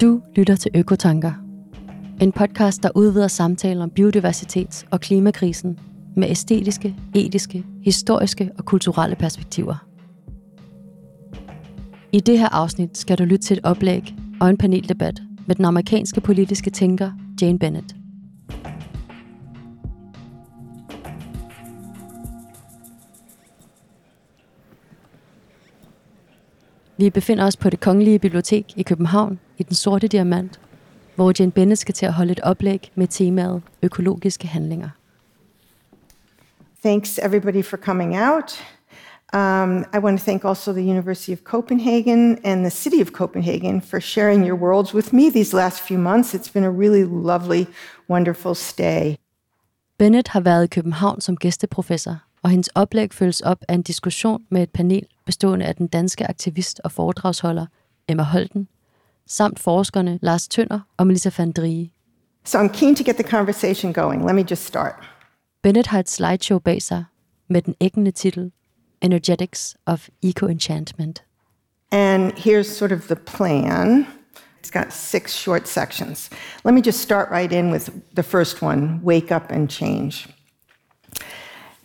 Du lytter til Økotanker. En podcast, der udvider samtaler om biodiversitets- og klimakrisen med æstetiske, etiske, historiske og kulturelle perspektiver. I det her afsnit skal du lytte til et oplæg og en paneldebat med den amerikanske politiske tænker Jane Bennett. Vi befinder os på det Kongelige Bibliotek i København i Den Sorte Diamant, hvor Jane Bennett skal til at holde et oplæg med temaet økologiske handlinger. Thanks everybody for coming out. Um, I want to thank also the University of Copenhagen and the city of Copenhagen for sharing your worlds with me these last few months. It's been a really lovely, wonderful stay. Bennett har været i København som gæsteprofessor, og hendes oplæg følges op af en diskussion med et panel bestående af den danske aktivist og foredragsholder Emma Holten, samt forskerne Lars Tønder og Melissa van Drie. So I'm keen to get the conversation going. Let me just start. Bennett har et slideshow bag sig med den æggende titel Energetics of Eco-Enchantment. And here's sort of the plan. It's got six short sections. Let me just start right in with the first one Wake Up and Change.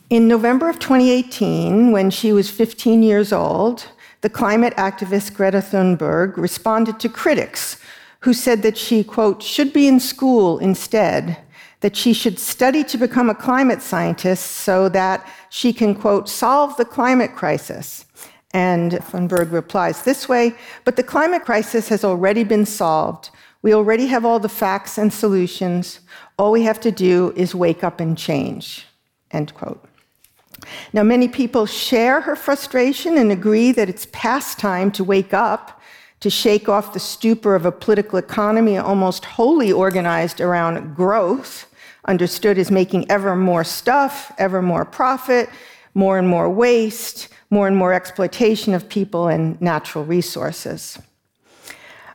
In November of 2018, when she was 15 years old, the climate activist Greta Thunberg responded to critics who said that she, quote, should be in school instead, that she should study to become a climate scientist so that she can, quote, solve the climate crisis. And Thunberg replies this way But the climate crisis has already been solved. We already have all the facts and solutions. All we have to do is wake up and change. End quote. Now, many people share her frustration and agree that it's past time to wake up, to shake off the stupor of a political economy almost wholly organized around growth, understood as making ever more stuff, ever more profit, more and more waste, more and more exploitation of people and natural resources.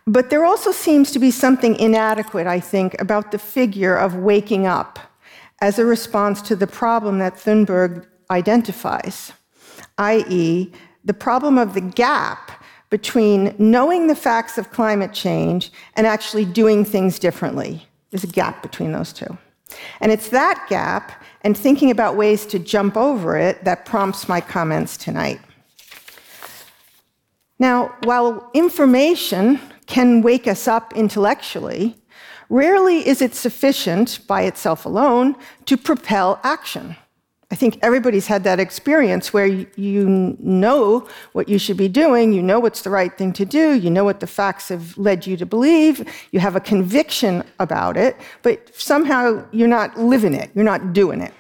But there also seems to be something inadequate, I think, about the figure of waking up as a response to the problem that Thunberg identifies, i.e., the problem of the gap between knowing the facts of climate change and actually doing things differently. There's a gap between those two. And it's that gap and thinking about ways to jump over it that prompts my comments tonight. Now, while information can wake us up intellectually, rarely is it sufficient by itself alone to propel action. I think everybody's had that experience where you know what you should be doing, you know what's the right thing to do, you know what the facts have led you to believe, you have a conviction about it, but somehow you're not living it, you're not doing it.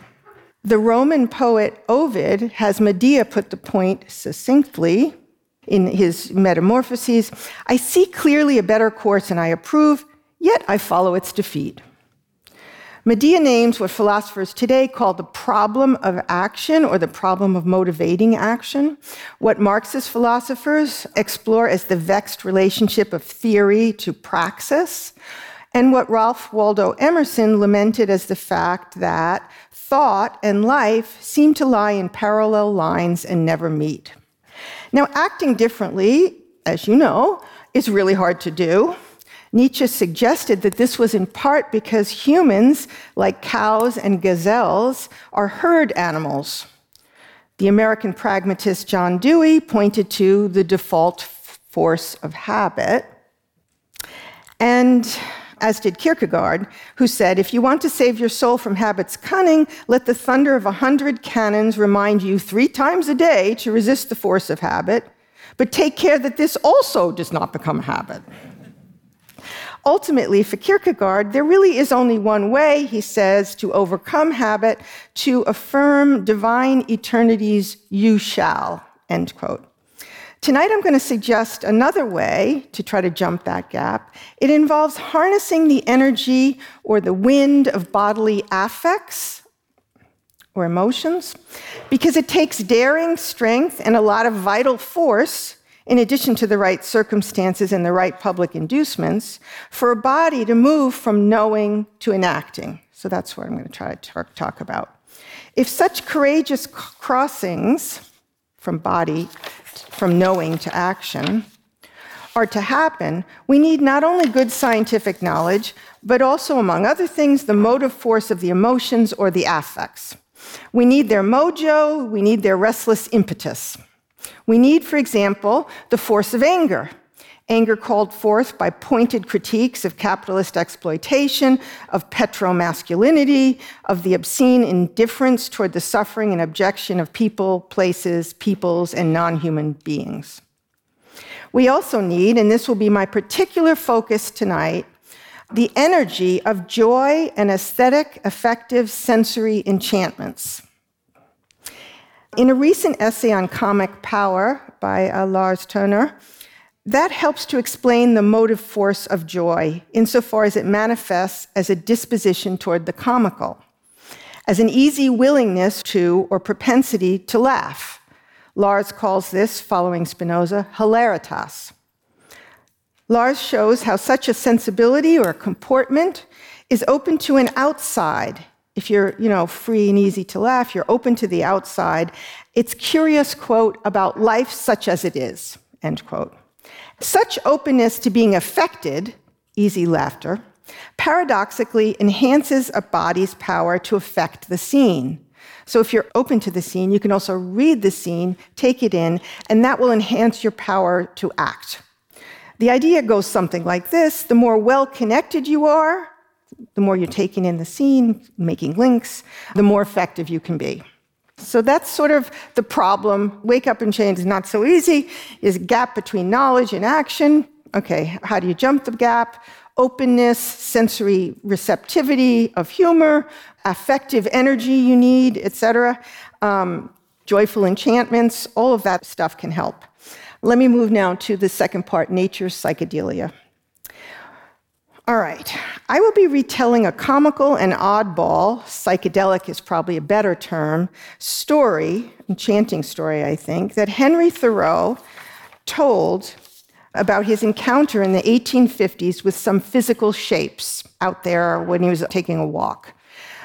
The Roman poet Ovid has Medea put the point succinctly in his Metamorphoses I see clearly a better course and I approve, yet I follow its defeat. Medea names what philosophers today call the problem of action or the problem of motivating action, what Marxist philosophers explore as the vexed relationship of theory to praxis, and what Ralph Waldo Emerson lamented as the fact that thought and life seem to lie in parallel lines and never meet. Now, acting differently, as you know, is really hard to do. Nietzsche suggested that this was in part because humans, like cows and gazelles, are herd animals. The American pragmatist John Dewey pointed to the default force of habit. And as did Kierkegaard, who said, If you want to save your soul from habit's cunning, let the thunder of a hundred cannons remind you three times a day to resist the force of habit, but take care that this also does not become a habit. Ultimately, for Kierkegaard, there really is only one way, he says, to overcome habit, to affirm divine eternity's you shall, end quote. Tonight, I'm going to suggest another way to try to jump that gap. It involves harnessing the energy or the wind of bodily affects or emotions because it takes daring, strength, and a lot of vital force in addition to the right circumstances and the right public inducements, for a body to move from knowing to enacting. So that's what I'm going to try to talk about. If such courageous crossings from body, from knowing to action, are to happen, we need not only good scientific knowledge, but also, among other things, the motive force of the emotions or the affects. We need their mojo, we need their restless impetus. We need, for example, the force of anger. Anger called forth by pointed critiques of capitalist exploitation, of petromasculinity, of the obscene indifference toward the suffering and objection of people, places, peoples, and non human beings. We also need, and this will be my particular focus tonight, the energy of joy and aesthetic, affective, sensory enchantments. In a recent essay on comic power by uh, Lars Tønder, that helps to explain the motive force of joy insofar as it manifests as a disposition toward the comical, as an easy willingness to or propensity to laugh. Lars calls this, following Spinoza, hilaritas. Lars shows how such a sensibility or comportment is open to an outside if you're, you know, free and easy to laugh, you're open to the outside. It's curious quote about life such as it is, end quote. Such openness to being affected, easy laughter, paradoxically enhances a body's power to affect the scene. So if you're open to the scene, you can also read the scene, take it in, and that will enhance your power to act. The idea goes something like this the more well connected you are, the more you're taking in the scene, making links, the more effective you can be. So that's sort of the problem. Wake up and change is not so easy. Is gap between knowledge and action. Okay, how do you jump the gap? Openness, sensory receptivity of humor, affective energy you need, etc. Um, joyful enchantments, all of that stuff can help. Let me move now to the second part nature's psychedelia. All right. I will be retelling a comical and oddball, psychedelic is probably a better term, story, enchanting story, I think, that Henry Thoreau told about his encounter in the 1850s with some physical shapes out there when he was taking a walk.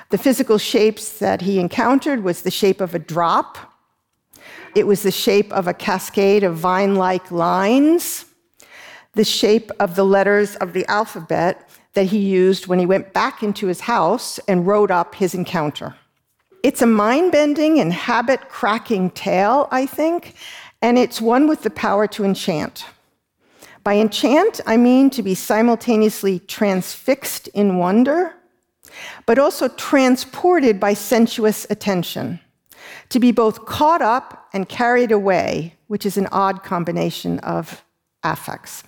The physical shapes that he encountered was the shape of a drop. It was the shape of a cascade of vine-like lines the shape of the letters of the alphabet that he used when he went back into his house and wrote up his encounter. It's a mind bending and habit cracking tale, I think, and it's one with the power to enchant. By enchant, I mean to be simultaneously transfixed in wonder, but also transported by sensuous attention. To be both caught up and carried away, which is an odd combination of affects.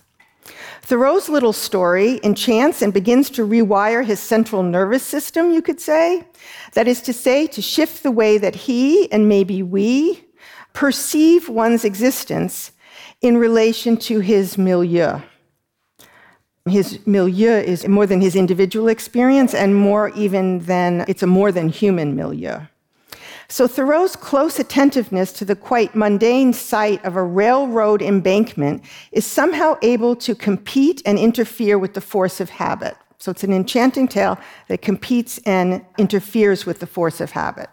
Thoreau's little story enchants and begins to rewire his central nervous system, you could say. That is to say, to shift the way that he, and maybe we, perceive one's existence in relation to his milieu. His milieu is more than his individual experience and more even than, it's a more than human milieu. So Thoreau's close attentiveness to the quite mundane sight of a railroad embankment is somehow able to compete and interfere with the force of habit. So it's an enchanting tale that competes and interferes with the force of habit.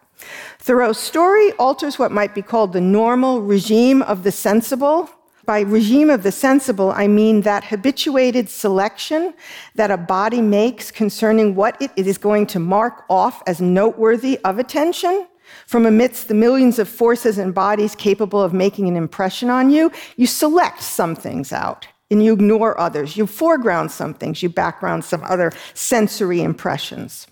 Thoreau's story alters what might be called the normal regime of the sensible. By regime of the sensible, I mean that habituated selection that a body makes concerning what it is going to mark off as noteworthy of attention from amidst the millions of forces and bodies capable of making an impression on you, you select some things out and you ignore others. You foreground some things, you background some other sensory impressions.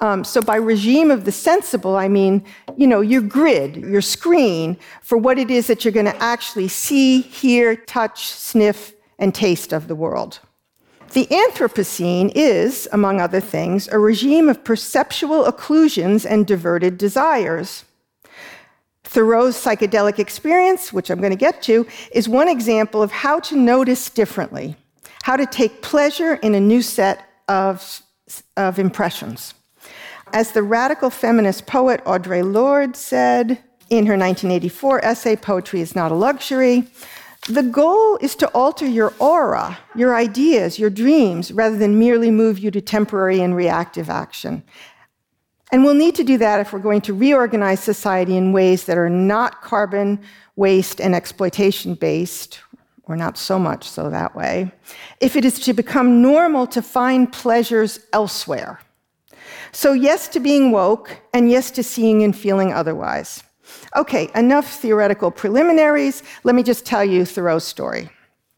Um, so, by regime of the sensible, I mean, you know, your grid, your screen for what it is that you're going to actually see, hear, touch, sniff, and taste of the world. The Anthropocene is, among other things, a regime of perceptual occlusions and diverted desires. Thoreau's psychedelic experience, which I'm going to get to, is one example of how to notice differently, how to take pleasure in a new set of, of impressions. As the radical feminist poet Audre Lorde said in her 1984 essay, Poetry is Not a Luxury, The goal is to alter your aura, your ideas, your dreams, rather than merely move you to temporary and reactive action. And we'll need to do that if we're going to reorganize society in ways that are not carbon, waste, and exploitation based, or not so much so that way, if it is to become normal to find pleasures elsewhere. So, yes to being woke, and yes to seeing and feeling otherwise. Okay, enough theoretical preliminaries. Let me just tell you Thoreau's story.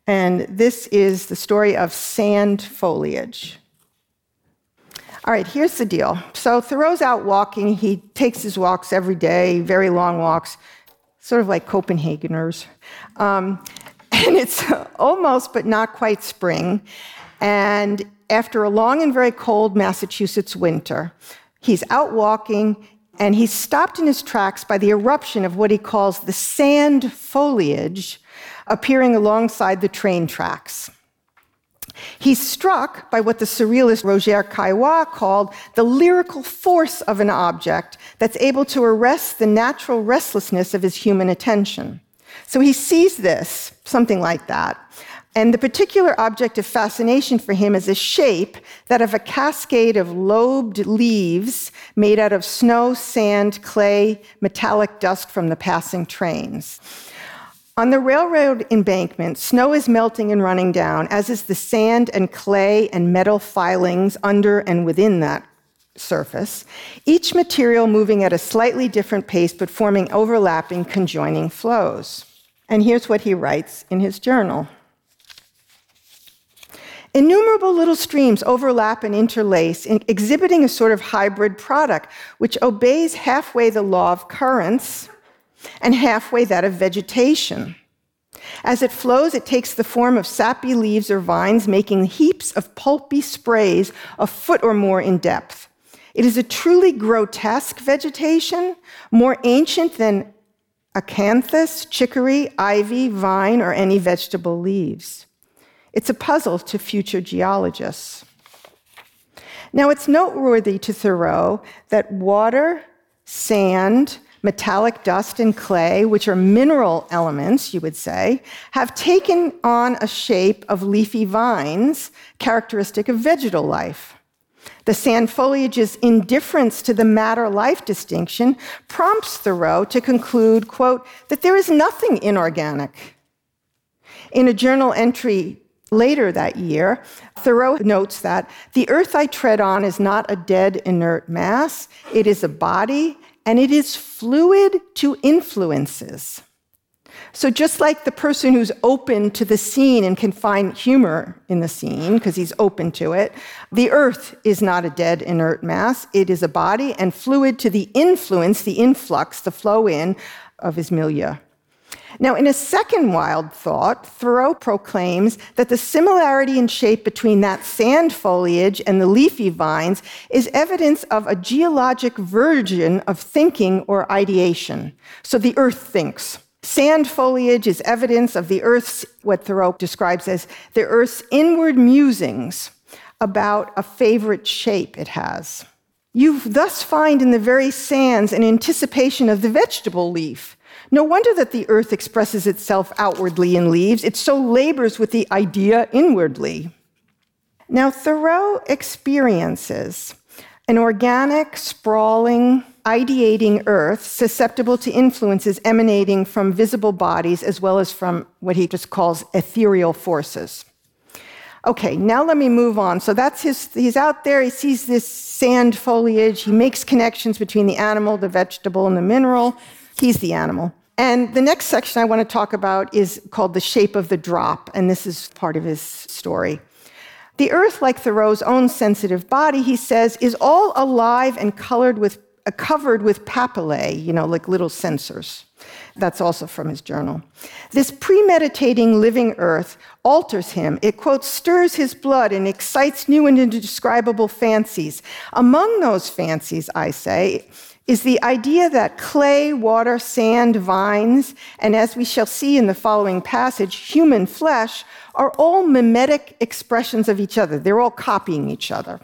And this is the story of sand foliage. All right, here's the deal. So Thoreau's out walking. He takes his walks every day, very long walks, sort of like Copenhageners. Um, and it's almost, but not quite spring. And after a long and very cold Massachusetts winter, he's out walking and he's stopped in his tracks by the eruption of what he calls the sand foliage appearing alongside the train tracks. He's struck by what the surrealist Roger Caillois called the lyrical force of an object that's able to arrest the natural restlessness of his human attention. So he sees this, something like that, and the particular object of fascination for him is a shape that of a cascade of lobed leaves made out of snow, sand, clay, metallic dust from the passing trains. On the railroad embankment, snow is melting and running down, as is the sand and clay and metal filings under and within that surface, each material moving at a slightly different pace but forming overlapping, conjoining flows. And here's what he writes in his journal. Innumerable little streams overlap and interlace, exhibiting a sort of hybrid product, which obeys halfway the law of currents and halfway that of vegetation. As it flows, it takes the form of sappy leaves or vines, making heaps of pulpy sprays a foot or more in depth. It is a truly grotesque vegetation, more ancient than acanthus, chicory, ivy, vine, or any vegetable leaves. It's a puzzle to future geologists. Now, it's noteworthy to Thoreau that water, sand, metallic dust, and clay, which are mineral elements, you would say, have taken on a shape of leafy vines characteristic of vegetal life. The sand foliage's indifference to the matter life distinction prompts Thoreau to conclude, quote, that there is nothing inorganic. In a journal entry Later that year, Thoreau notes that the earth I tread on is not a dead, inert mass, it is a body, and it is fluid to influences. So, just like the person who's open to the scene and can find humor in the scene because he's open to it, the earth is not a dead, inert mass. It is a body and fluid to the influence, the influx, the flow in of his milieu. Now, in a second wild thought, Thoreau proclaims that the similarity in shape between that sand foliage and the leafy vines is evidence of a geologic version of thinking or ideation. So the earth thinks. Sand foliage is evidence of the earth's, what Thoreau describes as the earth's inward musings about a favorite shape it has. You thus find in the very sands an anticipation of the vegetable leaf no wonder that the earth expresses itself outwardly in leaves. It so labors with the idea inwardly. Now, Thoreau experiences an organic, sprawling, ideating earth susceptible to influences emanating from visible bodies as well as from what he just calls ethereal forces. Okay, now let me move on. So that's his, he's out there, he sees this sand foliage, he makes connections between the animal, the vegetable, and the mineral. He's the animal. And the next section I want to talk about is called The Shape of the Drop, and this is part of his story. The earth, like Thoreau's own sensitive body, he says, is all alive and colored with, uh, covered with papillae, you know, like little sensors. That's also from his journal. This premeditating living earth alters him. It, quote, stirs his blood and excites new and indescribable fancies. Among those fancies, I say, is the idea that clay, water, sand, vines, and as we shall see in the following passage, human flesh are all mimetic expressions of each other. They're all copying each other.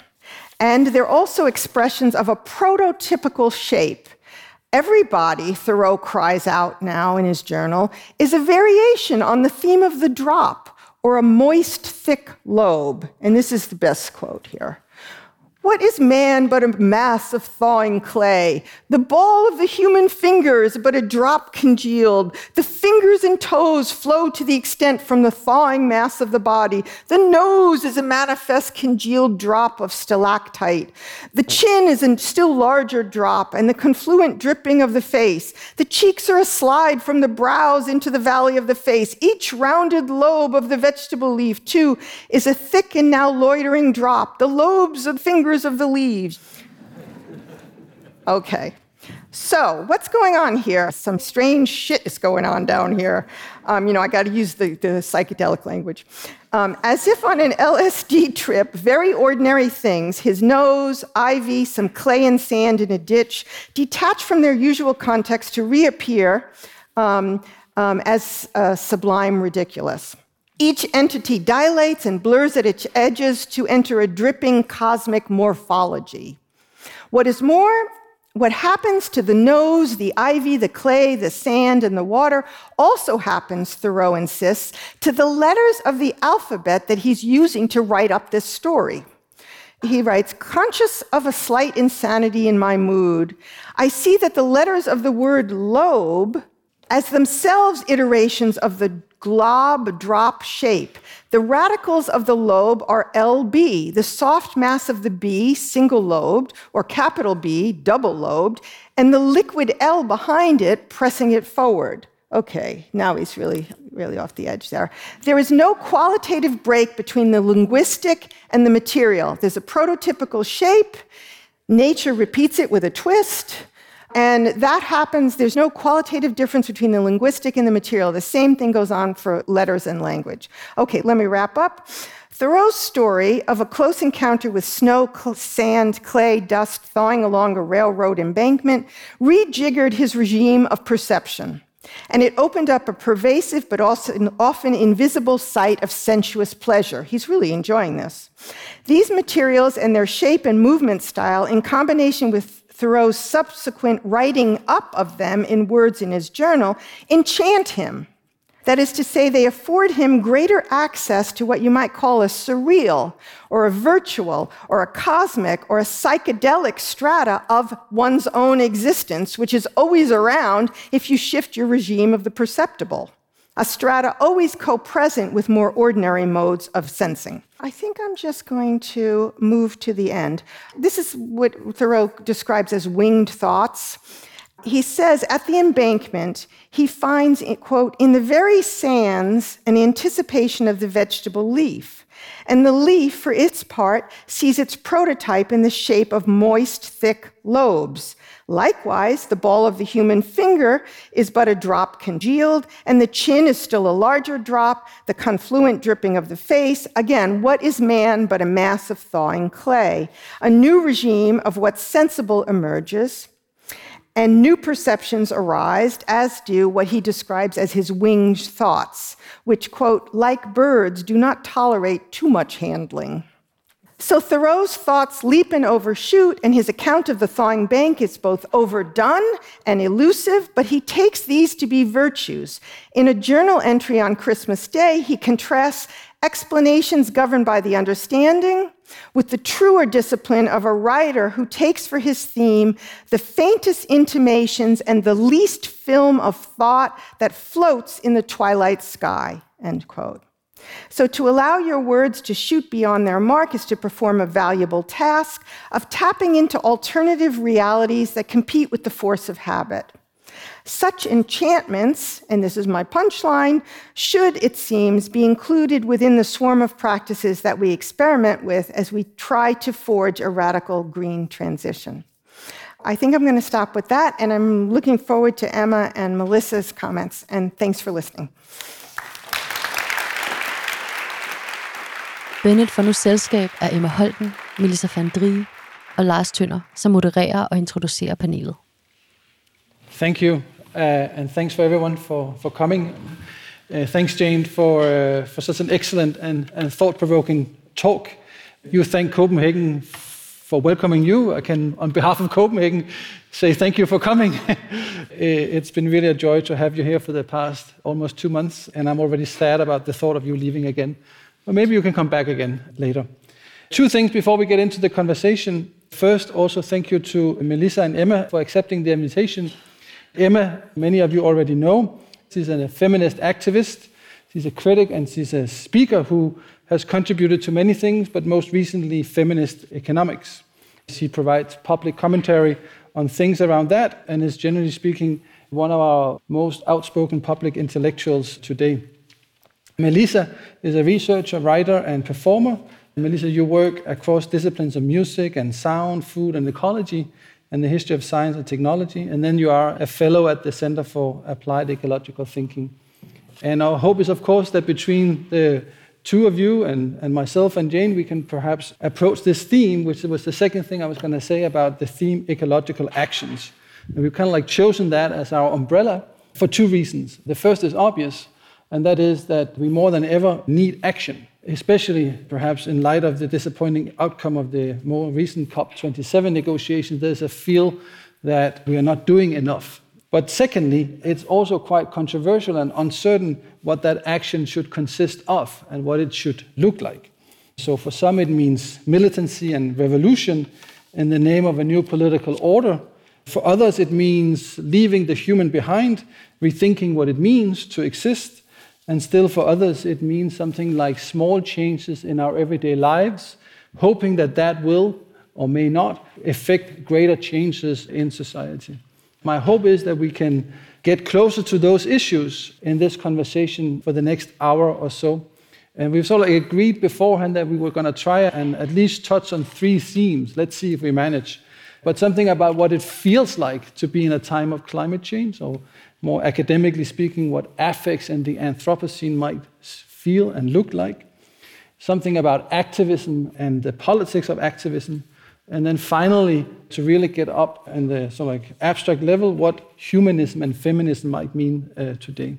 And they're also expressions of a prototypical shape, Everybody, Thoreau cries out now in his journal, is a variation on the theme of the drop or a moist, thick lobe. And this is the best quote here. What is man but a mass of thawing clay? The ball of the human fingers but a drop congealed. The fingers and toes flow to the extent from the thawing mass of the body. The nose is a manifest congealed drop of stalactite. The chin is a still larger drop, and the confluent dripping of the face. The cheeks are a slide from the brows into the valley of the face. Each rounded lobe of the vegetable leaf, too, is a thick and now loitering drop. The lobes of fingers of the leaves. Okay. So, what's going on here? Some strange shit is going on down here. Um, you know, I got to use the, the, psychedelic language. Um, as if on an LSD trip, very ordinary things his nose, ivy, some clay and sand in a ditch detach from their usual context to reappear um, um as uh, sublime ridiculous. Each entity dilates and blurs at its edges to enter a dripping cosmic morphology. What is more, what happens to the nose, the ivy, the clay, the sand, and the water also happens, Thoreau insists, to the letters of the alphabet that he's using to write up this story. He writes, conscious of a slight insanity in my mood, I see that the letters of the word lobe, as themselves iterations of the glob drop shape. The radicals of the lobe are LB, the soft mass of the B, single lobed, or capital B, double lobed, and the liquid L behind it, pressing it forward. Okay, now he's really, really off the edge there. There is no qualitative break between the linguistic and the material. There's a prototypical shape, nature repeats it with a twist. And that happens, there's no qualitative difference between the linguistic and the material. The same thing goes on for letters and language. Okay, let me wrap up. Thoreau's story of a close encounter with snow, sand, clay, dust thawing along a railroad embankment rejiggered his regime of perception. And it opened up a pervasive but also an often invisible site of sensuous pleasure. He's really enjoying this. These materials and their shape and movement style, in combination with Thoreau's subsequent writing up of them in words in his journal enchant him. That is to say, they afford him greater access to what you might call a surreal, or a virtual, or a cosmic, or a psychedelic strata of one's own existence, which is always around if you shift your regime of the perceptible a strata always co present with more ordinary modes of sensing. I think I'm just going to move to the end. This is what Thoreau describes as winged thoughts. He says at the embankment, he finds, quote, in the very sands an anticipation of the vegetable leaf. And the leaf, for its part, sees its prototype in the shape of moist, thick lobes. Likewise, the ball of the human finger is but a drop congealed, and the chin is still a larger drop, the confluent dripping of the face. Again, what is man but a mass of thawing clay? A new regime of what's sensible emerges, and new perceptions arise, as do what he describes as his winged thoughts, which, quote, like birds, do not tolerate too much handling. So Thoreau's thoughts leap and overshoot, and his account of the thawing bank is both overdone and elusive, but he takes these to be virtues. In a journal entry on Christmas Day, he contrasts explanations governed by the understanding with the truer discipline of a writer who takes for his theme the faintest intimations and the least film of thought that floats in the twilight sky. End quote. So, to allow your words to shoot beyond their mark is to perform a valuable task of tapping into alternative realities that compete with the force of habit. Such enchantments, and this is my punchline, should, it seems, be included within the swarm of practices that we experiment with as we try to forge a radical green transition. I think I'm going to stop with that, and I'm looking forward to Emma and Melissa's comments, and thanks for listening. Bennett får nu selskab af Emma Holten, Melissa van Drie og Lars Tønder, som modererer og introducerer panelet. Thank you, uh, and thanks for everyone for, for coming. Uh, thanks, Jane, for, uh, for such an excellent and, and thought-provoking talk. You thank Copenhagen for welcoming you. I can, on behalf of Copenhagen, say thank you for coming. Uh, it's been really a joy to have you here for the past almost two months, and I'm already sad about the thought of you leaving again. Maybe you can come back again later. Two things before we get into the conversation. First, also thank you to Melissa and Emma for accepting the invitation. Emma, many of you already know, she's a feminist activist, she's a critic, and she's a speaker who has contributed to many things, but most recently, feminist economics. She provides public commentary on things around that and is generally speaking one of our most outspoken public intellectuals today. Melissa is a researcher, writer, and performer. Melissa, you work across disciplines of music and sound, food, and ecology, and the history of science and technology. And then you are a fellow at the Center for Applied Ecological Thinking. And our hope is, of course, that between the two of you and, and myself and Jane, we can perhaps approach this theme, which was the second thing I was going to say about the theme ecological actions. And we've kind of like chosen that as our umbrella for two reasons. The first is obvious, and that is that we more than ever need action, especially perhaps in light of the disappointing outcome of the more recent COP27 negotiations. There's a feel that we are not doing enough but secondly, it's also quite controversial and uncertain what that action should consist of and what it should look like. So, for some, it means militancy and revolution in the name of a new political order. For others, it means leaving the human behind, rethinking what it means to exist. And still, for others, it means something like small changes in our everyday lives, hoping that that will or may not affect greater changes in society. My hope is that we can get closer to those issues in this conversation for the next hour or so. And we've sort of agreed beforehand that we were going to try and at least touch on three themes. Let's see if we manage. But something about what it feels like to be in a time of climate change, or more academically speaking, what affects and the Anthropocene might feel and look like. Something about activism and the politics of activism. And then finally, to really get up in the sort of like abstract level, what humanism and feminism might mean uh, today.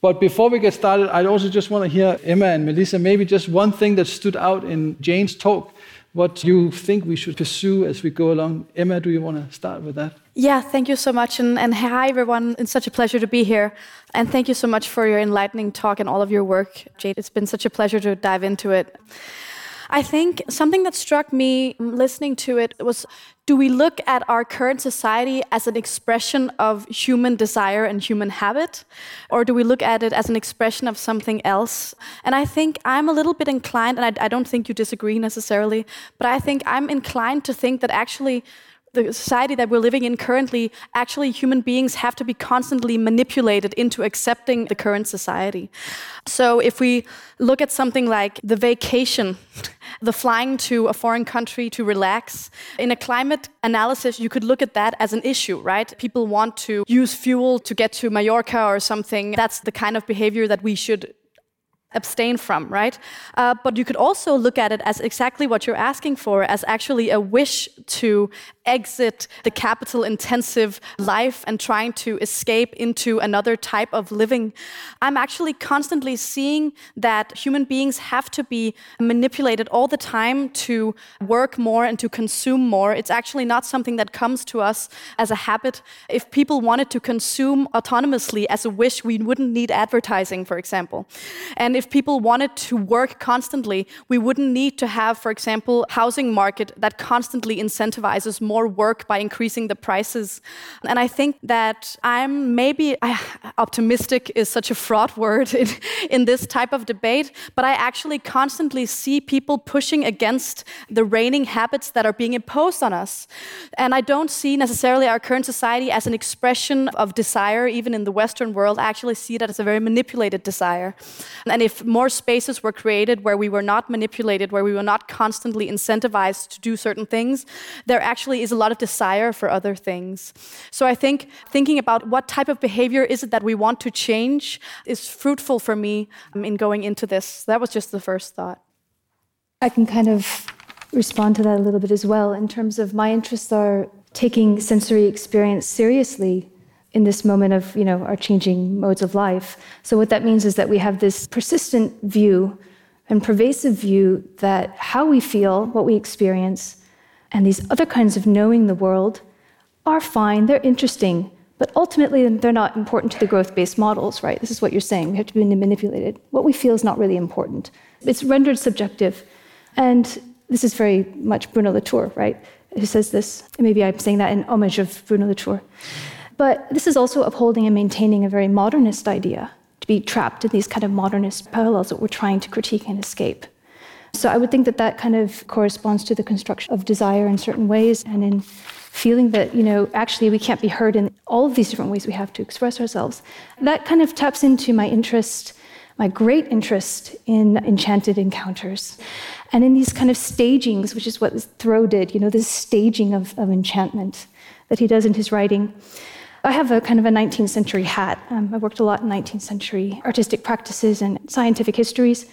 But before we get started, I also just want to hear Emma and Melissa, maybe just one thing that stood out in Jane's talk, what you think we should pursue as we go along. Emma, do you want to start with that? Yeah, thank you so much. And, and hi, everyone. It's such a pleasure to be here. And thank you so much for your enlightening talk and all of your work, Jane. It's been such a pleasure to dive into it. I think something that struck me listening to it was do we look at our current society as an expression of human desire and human habit? Or do we look at it as an expression of something else? And I think I'm a little bit inclined, and I, I don't think you disagree necessarily, but I think I'm inclined to think that actually the society that we're living in currently, actually, human beings have to be constantly manipulated into accepting the current society. So, if we look at something like the vacation, the flying to a foreign country to relax, in a climate analysis, you could look at that as an issue, right? People want to use fuel to get to Mallorca or something. That's the kind of behavior that we should abstain from, right? Uh, but you could also look at it as exactly what you're asking for, as actually a wish to exit the capital intensive life and trying to escape into another type of living. I'm actually constantly seeing that human beings have to be manipulated all the time to work more and to consume more. It's actually not something that comes to us as a habit. If people wanted to consume autonomously as a wish, we wouldn't need advertising, for example. And if people wanted to work constantly, we wouldn't need to have, for example, housing market that constantly incentivizes more work by increasing the prices. And I think that I'm maybe optimistic is such a fraught word in, in this type of debate, but I actually constantly see people pushing against the reigning habits that are being imposed on us. And I don't see necessarily our current society as an expression of desire, even in the Western world. I actually see that as a very manipulated desire. And if if more spaces were created where we were not manipulated, where we were not constantly incentivized to do certain things, there actually is a lot of desire for other things. So I think thinking about what type of behavior is it that we want to change is fruitful for me um, in going into this. That was just the first thought. I can kind of respond to that a little bit as well in terms of my interests are taking sensory experience seriously in this moment of you know our changing modes of life. So what that means is that we have this persistent view and pervasive view that how we feel, what we experience, and these other kinds of knowing the world are fine, they're interesting, but ultimately they're not important to the growth based models, right? This is what you're saying. We have to be manipulated. What we feel is not really important. It's rendered subjective. And this is very much Bruno Latour, right? Who says this. Maybe I'm saying that in homage of Bruno Latour. But this is also upholding and maintaining a very modernist idea to be trapped in these kind of modernist parallels that we're trying to critique and escape. So I would think that that kind of corresponds to the construction of desire in certain ways and in feeling that, you know, actually we can't be heard in all of these different ways we have to express ourselves. That kind of taps into my interest, my great interest in enchanted encounters. And in these kind of stagings, which is what Thoreau did, you know, this staging of, of enchantment that he does in his writing. I have a kind of a 19th century hat. Um, I worked a lot in 19th century artistic practices and scientific histories.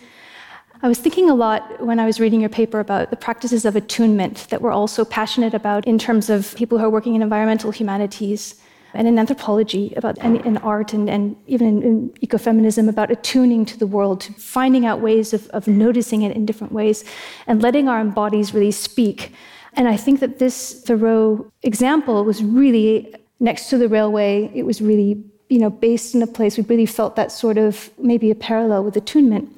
I was thinking a lot when I was reading your paper about the practices of attunement that we're all so passionate about in terms of people who are working in environmental humanities and in anthropology, about and in art and, and even in, in, ecofeminism, about attuning to the world, to finding out ways of, of noticing it in different ways and letting our bodies really speak. And I think that this Thoreau example was really next to the railway. It was really you know, based in a place we really felt that sort of maybe a parallel with attunement.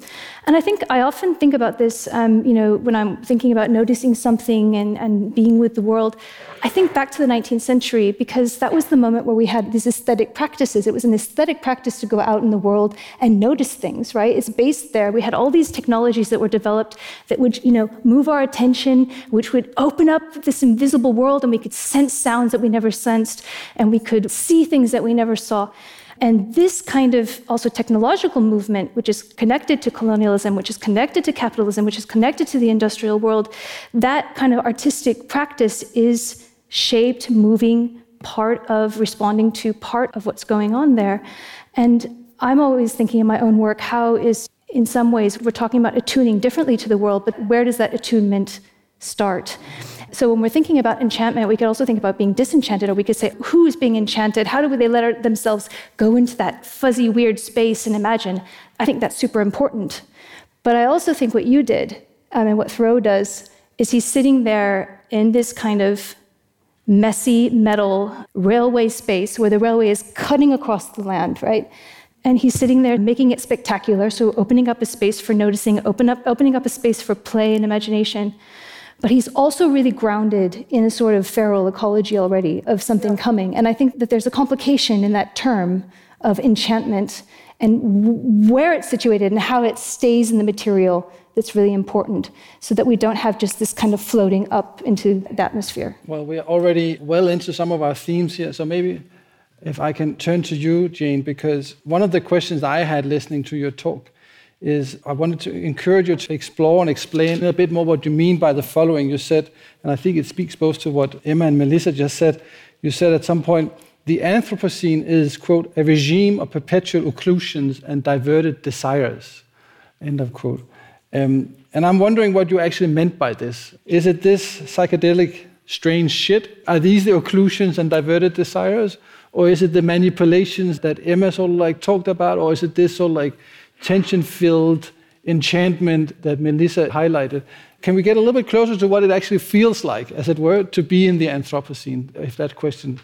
And I think I often think about this, um, you know, when I'm thinking about noticing something and, and being with the world. I think back to the 19th century because that was the moment where we had these aesthetic practices. It was an aesthetic practice to go out in the world and notice things, right? It's based there. We had all these technologies that were developed that would, you know, move our attention, which would open up this invisible world and we could sense sounds that we never sensed and we could see things that we never saw. And this kind of also technological movement, which is connected to colonialism, which is connected to capitalism, which is connected to the industrial world, that kind of artistic practice is shaped, moving, part of responding to part of what's going on there. And I'm always thinking in my own work, how is, in some ways, we're talking about attuning differently to the world, but where does that attunement start? So when we're thinking about enchantment, we could also think about being disenchanted, or we could say, who's being enchanted? How do they let themselves go into that fuzzy, weird space and imagine? I think that's super important. But I also think what you did, um, and what Thoreau does, is he's sitting there in this kind of messy metal railway space where the railway is cutting across the land, right? And he's sitting there making it spectacular, so opening up a space for noticing, open up, opening up a space for play and imagination. But he's also really grounded in a sort of feral ecology already of something coming. And I think that there's a complication in that term of enchantment and where it's situated and how it stays in the material that's really important so that we don't have just this kind of floating up into the atmosphere. Well, we are already well into some of our themes here, so maybe if I can turn to you, Jane, because one of the questions I had listening to your talk is I wanted to encourage you to explore and explain a bit more what you mean by the following. You said, and I think it speaks both to what Emma and Melissa just said. You said at some point, the Anthropocene is, quote, a regime of perpetual occlusions and diverted desires, end of quote. Um, and I'm wondering what you actually meant by this. Is it this psychedelic strange shit? Are these the occlusions and diverted desires? Or is it the manipulations that Emma sort of like talked about? Or is it this sort of like tension filled enchantment that Melissa highlighted. Can we get a little bit closer to what it actually feels like, as it were, to be in the Anthropocene, if that question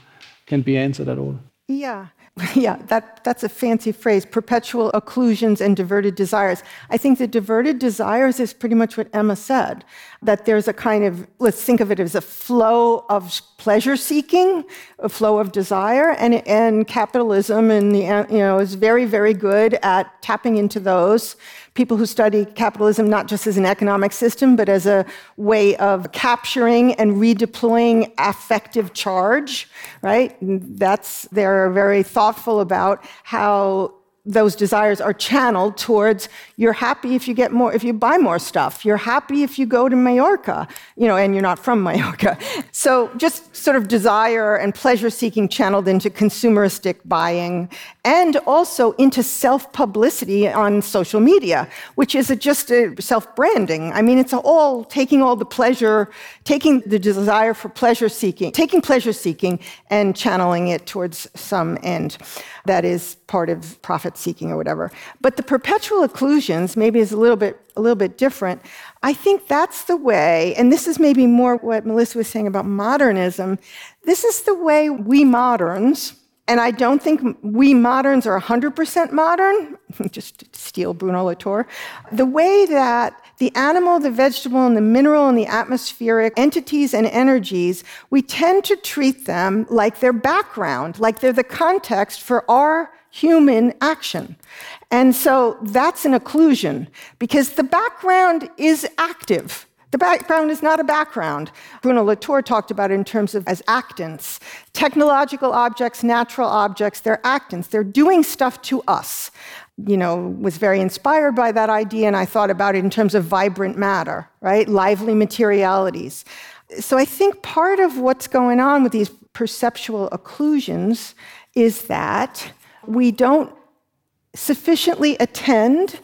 can be answered at all? Yeah. Yeah, that, that's a fancy phrase perpetual occlusions and diverted desires. I think the diverted desires is pretty much what Emma said that there's a kind of, let's think of it as a flow of pleasure seeking, a flow of desire, and, and capitalism and the, you know, is very, very good at tapping into those. People who study capitalism not just as an economic system, but as a way of capturing and redeploying affective charge, right? That's, they're very thoughtful about how those desires are channeled towards you're happy if you get more if you buy more stuff. You're happy if you go to Mallorca you know and you're not from Mallorca. So just sort of desire and pleasure seeking channeled into consumeristic buying and also into self publicity on social media which is a, just a self branding i mean it's all taking all the pleasure taking the desire for pleasure seeking taking pleasure seeking and channeling it towards some end that is part of profit seeking or whatever. But the perpetual occlusions maybe is a little bit a little bit different. I think that's the way, and this is maybe more what Melissa was saying about modernism. This is the way we moderns, and I don't think we moderns are 100% modern, just steal Bruno Latour, the way that the animal, the vegetable, and the mineral and the atmospheric entities and energies, we tend to treat them like their background, like they're the context for our human action. And so that's an occlusion because the background is active. The background is not a background. Bruno Latour talked about it in terms of as actants. Technological objects, natural objects, they're actants. They're doing stuff to us you know, was very inspired by that idea, and I thought about it in terms of vibrant matter, right? Lively materialities. So I think part of what's going on with these perceptual occlusions is that we don't sufficiently attend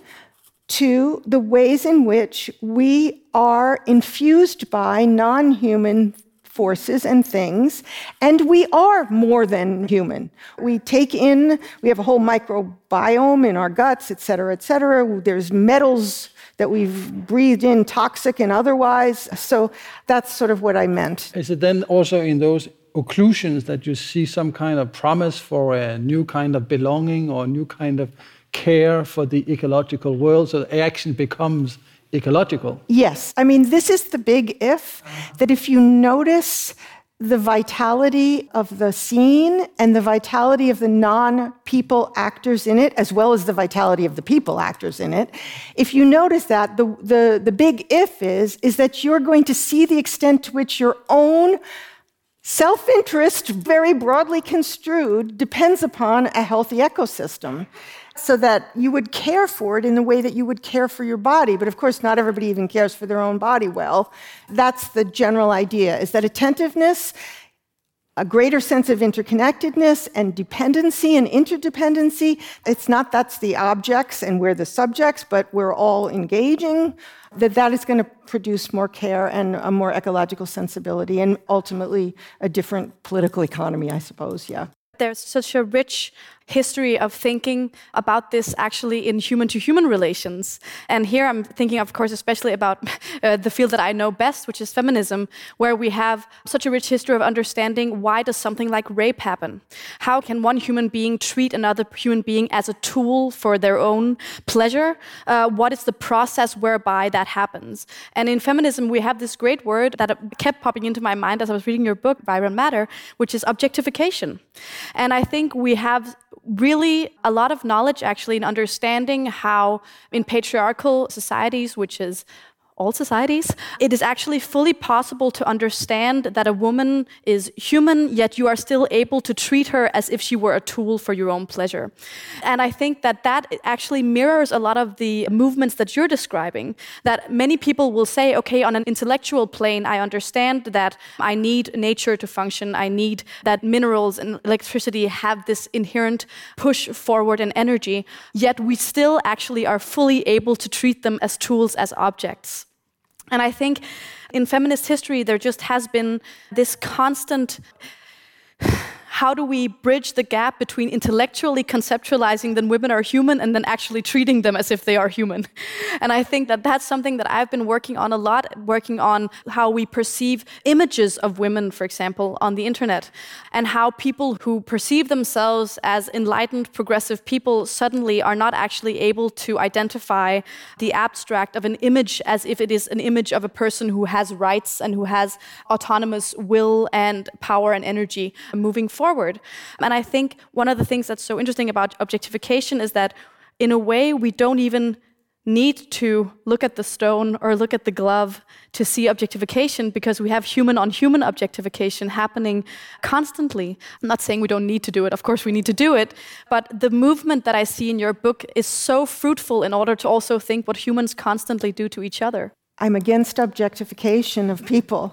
to the ways in which we are infused by non human forces and things, and we are more than human. We take in, we have a whole microbiome in our guts, et cetera, et cetera. There's metals that we've breathed in, toxic and otherwise. So that's sort of what I meant. Is it then also in those occlusions that you see some kind of promise for a new kind of belonging or a new kind of care for the ecological world so action becomes ecological. Yes. I mean, this is the big if that if you notice the vitality of the scene and the vitality of the non people actors in it, as well as the vitality of the people actors in it, if you notice that, the, the, the big if is, is that you're going to see the extent to which your own self interest, very broadly construed, depends upon a healthy ecosystem so that you would care for it in the way that you would care for your body. But of course, not everybody even cares for their own body well. That's the general idea, is that attentiveness, a greater sense of interconnectedness and dependency and interdependency, it's not that's the objects and we're the subjects, but we're all engaging, that that is going to produce more care and a more ecological sensibility and ultimately a different political economy, I suppose, yeah. There's such a rich history of thinking about this actually in human to human relations. And here I'm thinking, of course, especially about uh, the field that I know best, which is feminism, where we have such a rich history of understanding why does something like rape happen? How can one human being treat another human being as a tool for their own pleasure? Uh, what is the process whereby that happens? And in feminism, we have this great word that kept popping into my mind as I was reading your book, Vibrant Matter, which is objectification. And I think we have really a lot of knowledge actually in understanding how in patriarchal societies which is all societies, it is actually fully possible to understand that a woman is human, yet you are still able to treat her as if she were a tool for your own pleasure. And I think that that actually mirrors a lot of the movements that you're describing. That many people will say, okay, on an intellectual plane, I understand that I need nature to function, I need that minerals and electricity have this inherent push forward and energy, yet we still actually are fully able to treat them as tools, as objects. And I think in feminist history, there just has been this constant how do we bridge the gap between intellectually conceptualizing that women are human and then actually treating them as if they are human? And I think that that's something that I've been working on a lot, working on how we perceive images of women, for example, on the internet, and how people who perceive themselves as enlightened, progressive people suddenly are not actually able to identify the abstract of an image as if it is an image of a person who has rights and who has autonomous will and power and energy moving forward forward. And I think one of the things that's so interesting about objectification is that, in a way, we don't even need to look at the stone or look at the glove to see objectification because we have human on human objectification happening constantly. I'm not saying we don't need to do it, of course, we need to do it, but the movement that I see in your book is so fruitful in order to also think what humans constantly do to each other. I'm against objectification of people,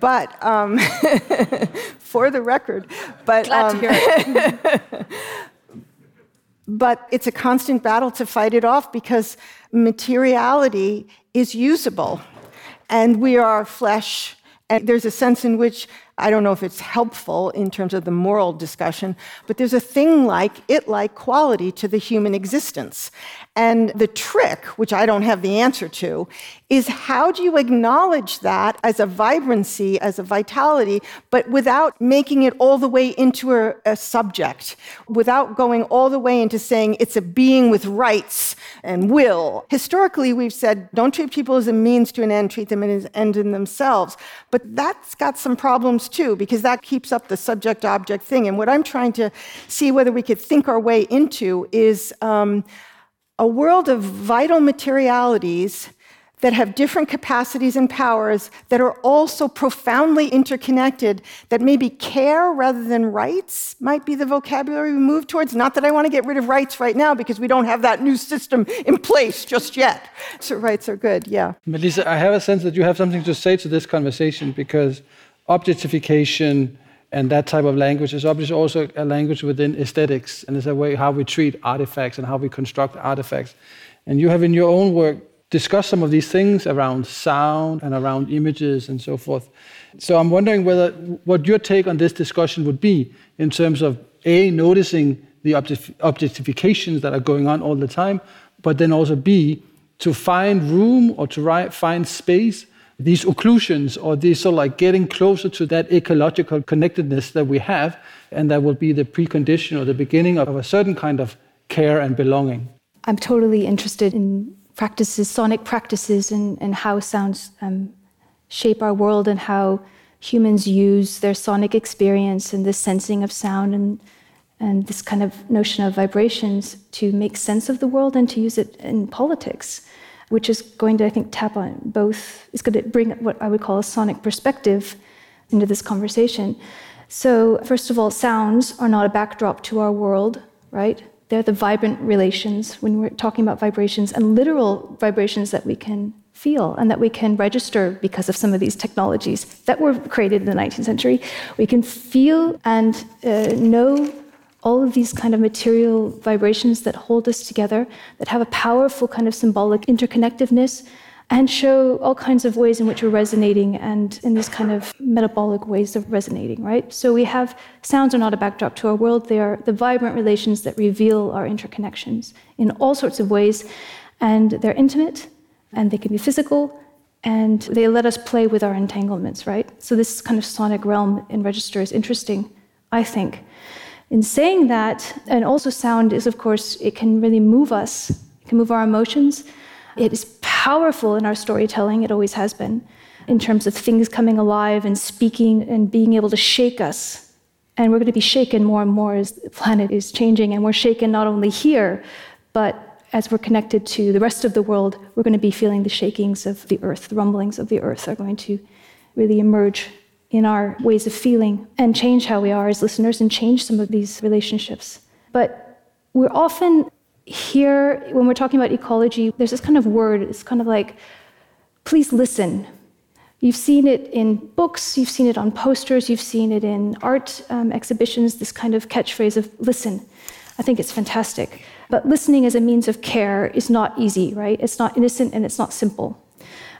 but um, for the record, but glad um, to hear it. but it's a constant battle to fight it off because materiality is usable, and we are flesh. And there's a sense in which I don't know if it's helpful in terms of the moral discussion, but there's a thing like it like quality to the human existence. And the trick, which I don't have the answer to, is how do you acknowledge that as a vibrancy, as a vitality, but without making it all the way into a, a, subject, without going all the way into saying it's a being with rights and will. Historically, we've said don't treat people as a means to an end, treat them as an end in themselves. But that's got some problems too, because that keeps up the subject object thing. And what I'm trying to see whether we could think our way into is. Um, a world of vital materialities that have different capacities and powers that are also profoundly interconnected, that maybe care rather than rights might be the vocabulary we move towards. Not that I want to get rid of rights right now because we don't have that new system in place just yet. So rights are good, yeah. Melissa, I have a sense that you have something to say to this conversation because objectification and that type of language is obviously also a language within aesthetics, and it's a way how we treat artifacts and how we construct artifacts. And you have in your own work discussed some of these things around sound and around images and so forth. So I'm wondering whether what your take on this discussion would be in terms of a noticing the objectifications that are going on all the time, but then also b to find room or to find space these occlusions or these sort of like getting closer to that ecological connectedness that we have, and that will be the precondition or the beginning of a certain kind of care and belonging. I'm totally interested in practices, sonic practices, and, and how sounds um, shape our world and how humans use their sonic experience and the sensing of sound and and this kind of notion of vibrations to make sense of the world and to use it in politics which is going to, I think, tap on both, it's going to bring what I would call a sonic perspective into this conversation. So, first of all, sounds are not a backdrop to our world, right? They're the vibrant relations when we're talking about vibrations and literal vibrations that we can feel and that we can register because of some of these technologies that were created in the 19th century. We can feel and uh, know all of these kind of material vibrations that hold us together, that have a powerful kind of symbolic interconnectiveness, and show all kinds of ways in which we're resonating and in these kind of metabolic ways of resonating, right? So we have sounds are not a backdrop to our world, they are the vibrant relations that reveal our interconnections in all sorts of ways. And they're intimate, and they can be physical, and they let us play with our entanglements, right? So this kind of sonic realm in register is interesting, I think. In saying that, and also sound is, of course, it can really move us, it can move our emotions. It is powerful in our storytelling, it always has been, in terms of things coming alive and speaking and being able to shake us. And we're going to be shaken more and more as the planet is changing, and we're shaken not only here, but as we're connected to the rest of the world, we're going to be feeling the shakings of the earth, the rumblings of the earth are going to really emerge in our ways of feeling and change how we are as listeners and change some of these relationships. But we're often here, when we're talking about ecology, there's this kind of word, it's kind of like, please listen. You've seen it in books, you've seen it on posters, you've seen it in art um, exhibitions, this kind of catchphrase of listen. I think it's fantastic. But listening as a means of care is not easy, right? It's not innocent and it's not simple.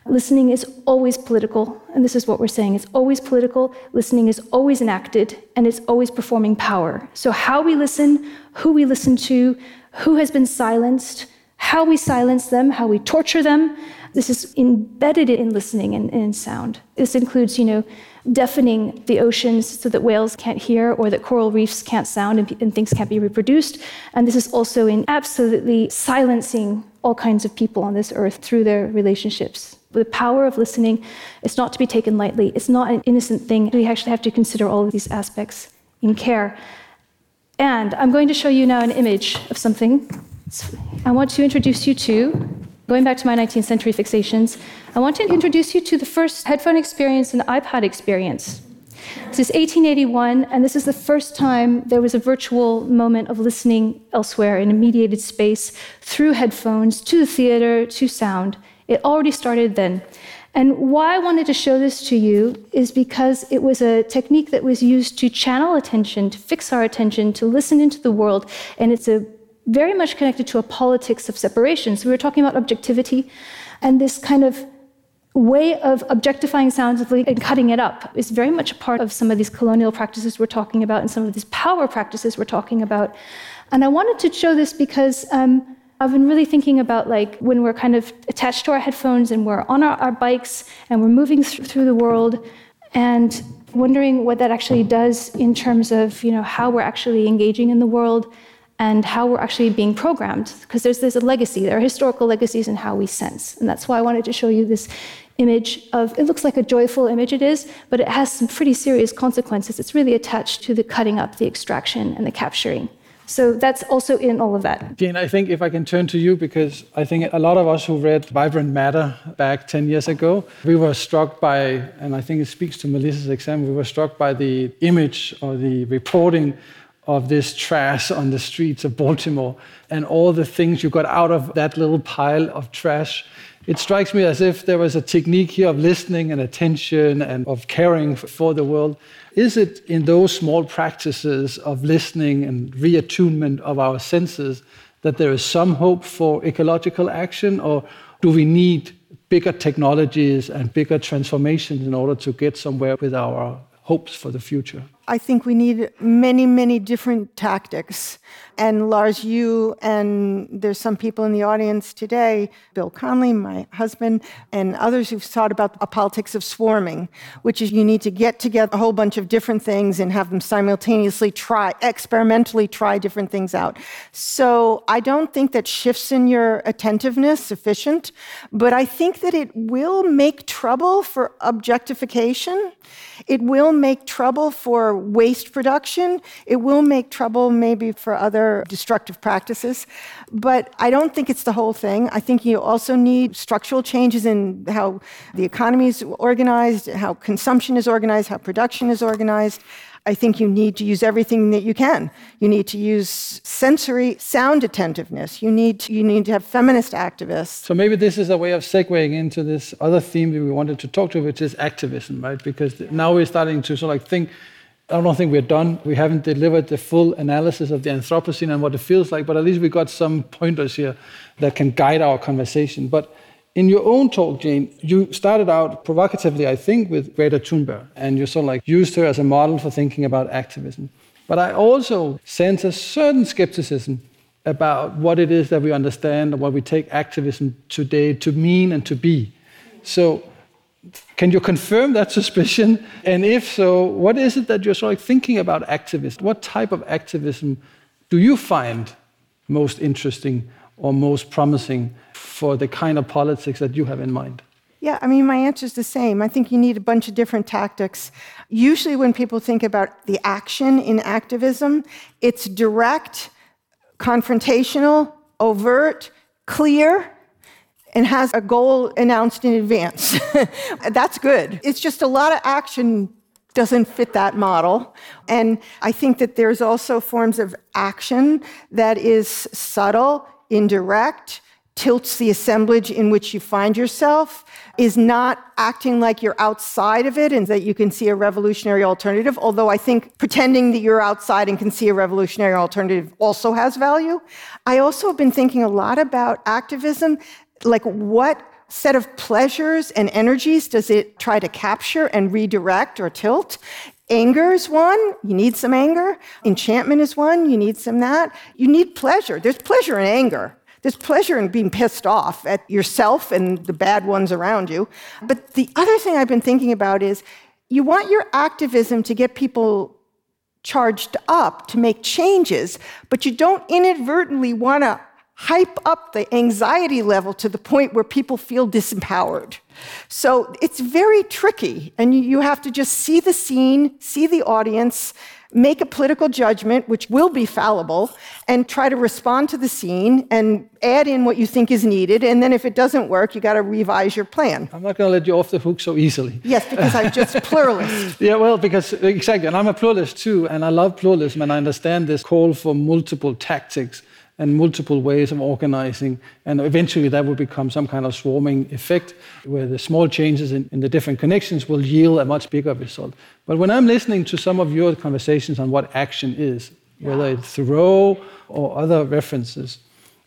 Listening is always political, and this is what we're saying it's always political, listening is always enacted, and it's always performing power. So, how we listen, who we listen to, who has been silenced, how we silence them, how we torture them, this is embedded in listening and in sound. This includes, you know, deafening the oceans so that whales can't hear or that coral reefs can't sound and, and things can't be reproduced. And this is also in absolutely silencing all kinds of people on this earth through their relationships the power of listening is not to be taken lightly. It's not an innocent thing. We actually have to consider all of these aspects in care. And I'm going to show you now an image of something. I want to introduce you to, going back to my 19th century fixations, I want to introduce you to the first headphone experience and iPod experience. This is 1881, and this is the first time there was a virtual moment of listening elsewhere in a mediated space through headphones to the theater, to sound. It already started then. And why I wanted to show this to you is because it was a technique that was used to channel attention, to fix our attention, to listen into the world. And it's a, very much connected to a politics of separation. So we were talking about objectivity and this kind of way of objectifying sounds and cutting it up is very much a part of some of these colonial practices we're talking about and some of these power practices we're talking about. And I wanted to show this because um, I've been really thinking about like when we're kind of attached to our headphones and we're on our, our bikes and we're moving th- through the world and wondering what that actually does in terms of you know how we're actually engaging in the world and how we're actually being programmed. Because there's, there's a legacy. There are historical legacies in how we sense. And that's why i wanted to show you this image of it looks like a joyful image it is but it has some pretty serious consequences. It's really attached to the cutting up the extraction and the capturing so that's also in all of that. Jane, I think if I can turn to you, because I think a lot of us who read Vibrant Matter back 10 years ago, we were struck by, and I think it speaks to Melissa's example, we were struck by the image or the reporting of this trash on the streets of Baltimore and all the things you got out of that little pile of trash. It strikes me as if there was a technique here of listening and attention and of caring for the world is it in those small practices of listening and reattunement of our senses that there is some hope for ecological action, or do we need bigger technologies and bigger transformations in order to get somewhere with our hopes for the future? I think we need many, many different tactics. And Lars, you and there's some people in the audience today, Bill Connolly, my husband, and others who've thought about a politics of swarming, which is you need to get together a whole bunch of different things and have them simultaneously try, experimentally try different things out. So I don't think that shifts in your attentiveness sufficient, but I think that it will make trouble for objectification. It will make trouble for waste production. It will make trouble maybe for other destructive practices. But I don't think it's the whole thing. I think you also need structural changes in how the economy is organized, how consumption is organized, how production is organized. I think you need to use everything that you can. You need to use sensory sound attentiveness. You need to, you need to have feminist activists. So maybe this is a way of segueing into this other theme that we wanted to talk to, which is activism, right? Because now we're starting to sort of like think. I don't think we're done. We haven't delivered the full analysis of the Anthropocene and what it feels like, but at least we got some pointers here that can guide our conversation. But in your own talk, Jane, you started out provocatively, I think, with Greta Thunberg, and you sort of like used her as a model for thinking about activism. But I also sense a certain skepticism about what it is that we understand and what we take activism today to mean and to be. So, can you confirm that suspicion? And if so, what is it that you're sort of thinking about activism? What type of activism do you find most interesting or most promising for the kind of politics that you have in mind? Yeah, I mean, my answer is the same. I think you need a bunch of different tactics. Usually, when people think about the action in activism, it's direct, confrontational, overt, clear, and has a goal announced in advance. That's good. It's just a lot of action doesn't fit that model. And I think that there's also forms of action that is subtle, indirect, tilts the assemblage in which you find yourself, is not acting like you're outside of it and that you can see a revolutionary alternative, although I think pretending that you're outside and can see a revolutionary alternative also has value. I also have been thinking a lot about activism, like what set of pleasures and energies does it try to capture and redirect or tilt? Anger is one, you need some anger. Enchantment is one, you need some that. You need pleasure. There's pleasure in anger. There's pleasure in being pissed off at yourself and the bad ones around you. But the other thing I've been thinking about is you want your activism to get people charged up to make changes, but you don't inadvertently want to hype up the anxiety level to the point where people feel disempowered. So it's very tricky, and you have to just see the scene, see the audience, make a political judgment, which will be fallible, and try to respond to the scene and add in what you think is needed. And then if it doesn't work, you got to revise your plan. I'm not going to let you off the hook so easily. Yes, because I'm just pluralist. yeah, well, because exactly, and I'm a pluralist too, and I love pluralism, and I understand this call for multiple tactics and multiple ways of organizing. And eventually that will become some kind of swarming effect where the small changes in, in, the different connections will yield a much bigger result. But when I'm listening to some of your conversations on what action is, yeah. whether it's Thoreau or other references,